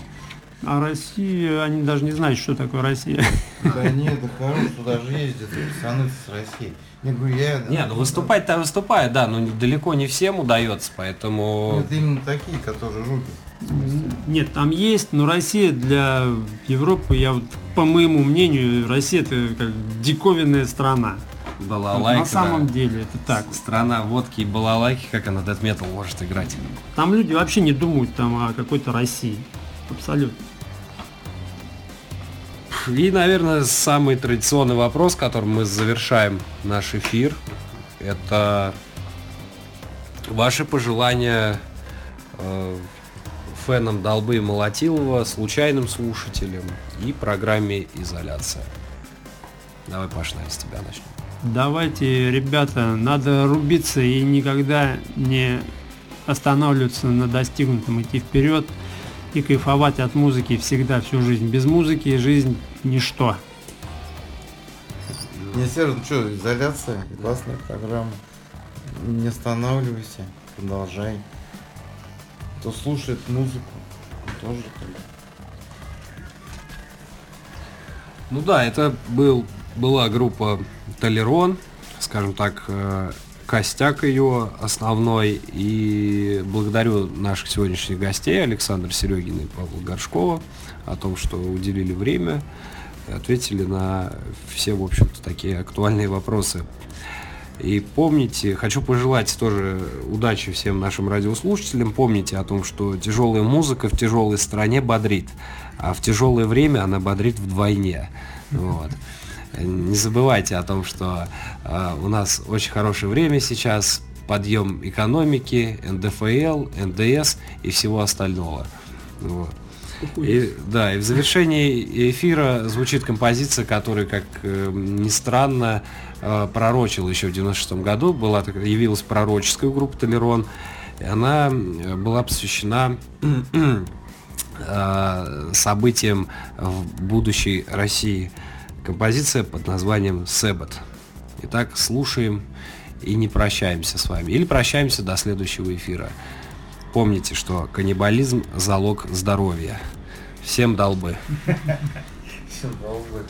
А Россия, они даже не знают, что такое Россия.
Да нет, да хорош, туда же ездят пацаны с России. Не, говорю, я...
Не, ну выступать-то выступает, да, но далеко не всем удается, поэтому...
Это именно такие, которые рубят.
Нет, там есть, но Россия для Европы, я вот, по моему мнению, Россия это как диковинная страна.
Балалайка,
На самом
да.
деле это так.
Страна водки и балалайки, как она Death Metal может играть.
Там люди вообще не думают там о какой-то России. Абсолютно.
И, наверное, самый традиционный вопрос, которым мы завершаем наш эфир, это ваши пожелания э, фенам Долбы и Молотилова, случайным слушателям и программе «Изоляция». Давай, Паш, с тебя начнем.
Давайте, ребята, надо рубиться и никогда не останавливаться на достигнутом, идти вперед и кайфовать от музыки всегда, всю жизнь. Без музыки жизнь ничто.
Не Серж, ну что, изоляция, классная программа. Не останавливайся, продолжай. Кто слушает музыку, тоже бы.
Ну да, это был, была группа Толерон, скажем так, э, костяк ее основной. И благодарю наших сегодняшних гостей Александра Серегина и Павла Горшкова о том, что уделили время, ответили на все, в общем-то, такие актуальные вопросы. И помните, хочу пожелать тоже удачи всем нашим радиослушателям. Помните о том, что тяжелая музыка в тяжелой стране бодрит, а в тяжелое время она бодрит вдвойне. Вот. Не забывайте о том, что э, у нас очень хорошее время сейчас, подъем экономики, НДФЛ, НДС и всего остального. Вот. И, да, и в завершении эфира звучит композиция, которая, как э, ни странно, э, пророчила еще в 96 году, была, явилась пророческая группа Толерон, и она э, была посвящена э, событиям в будущей России. Композиция под названием «Себат». Итак, слушаем и не прощаемся с вами. Или прощаемся до следующего эфира. Помните, что каннибализм – залог здоровья. Всем долбы.
Всё, долго.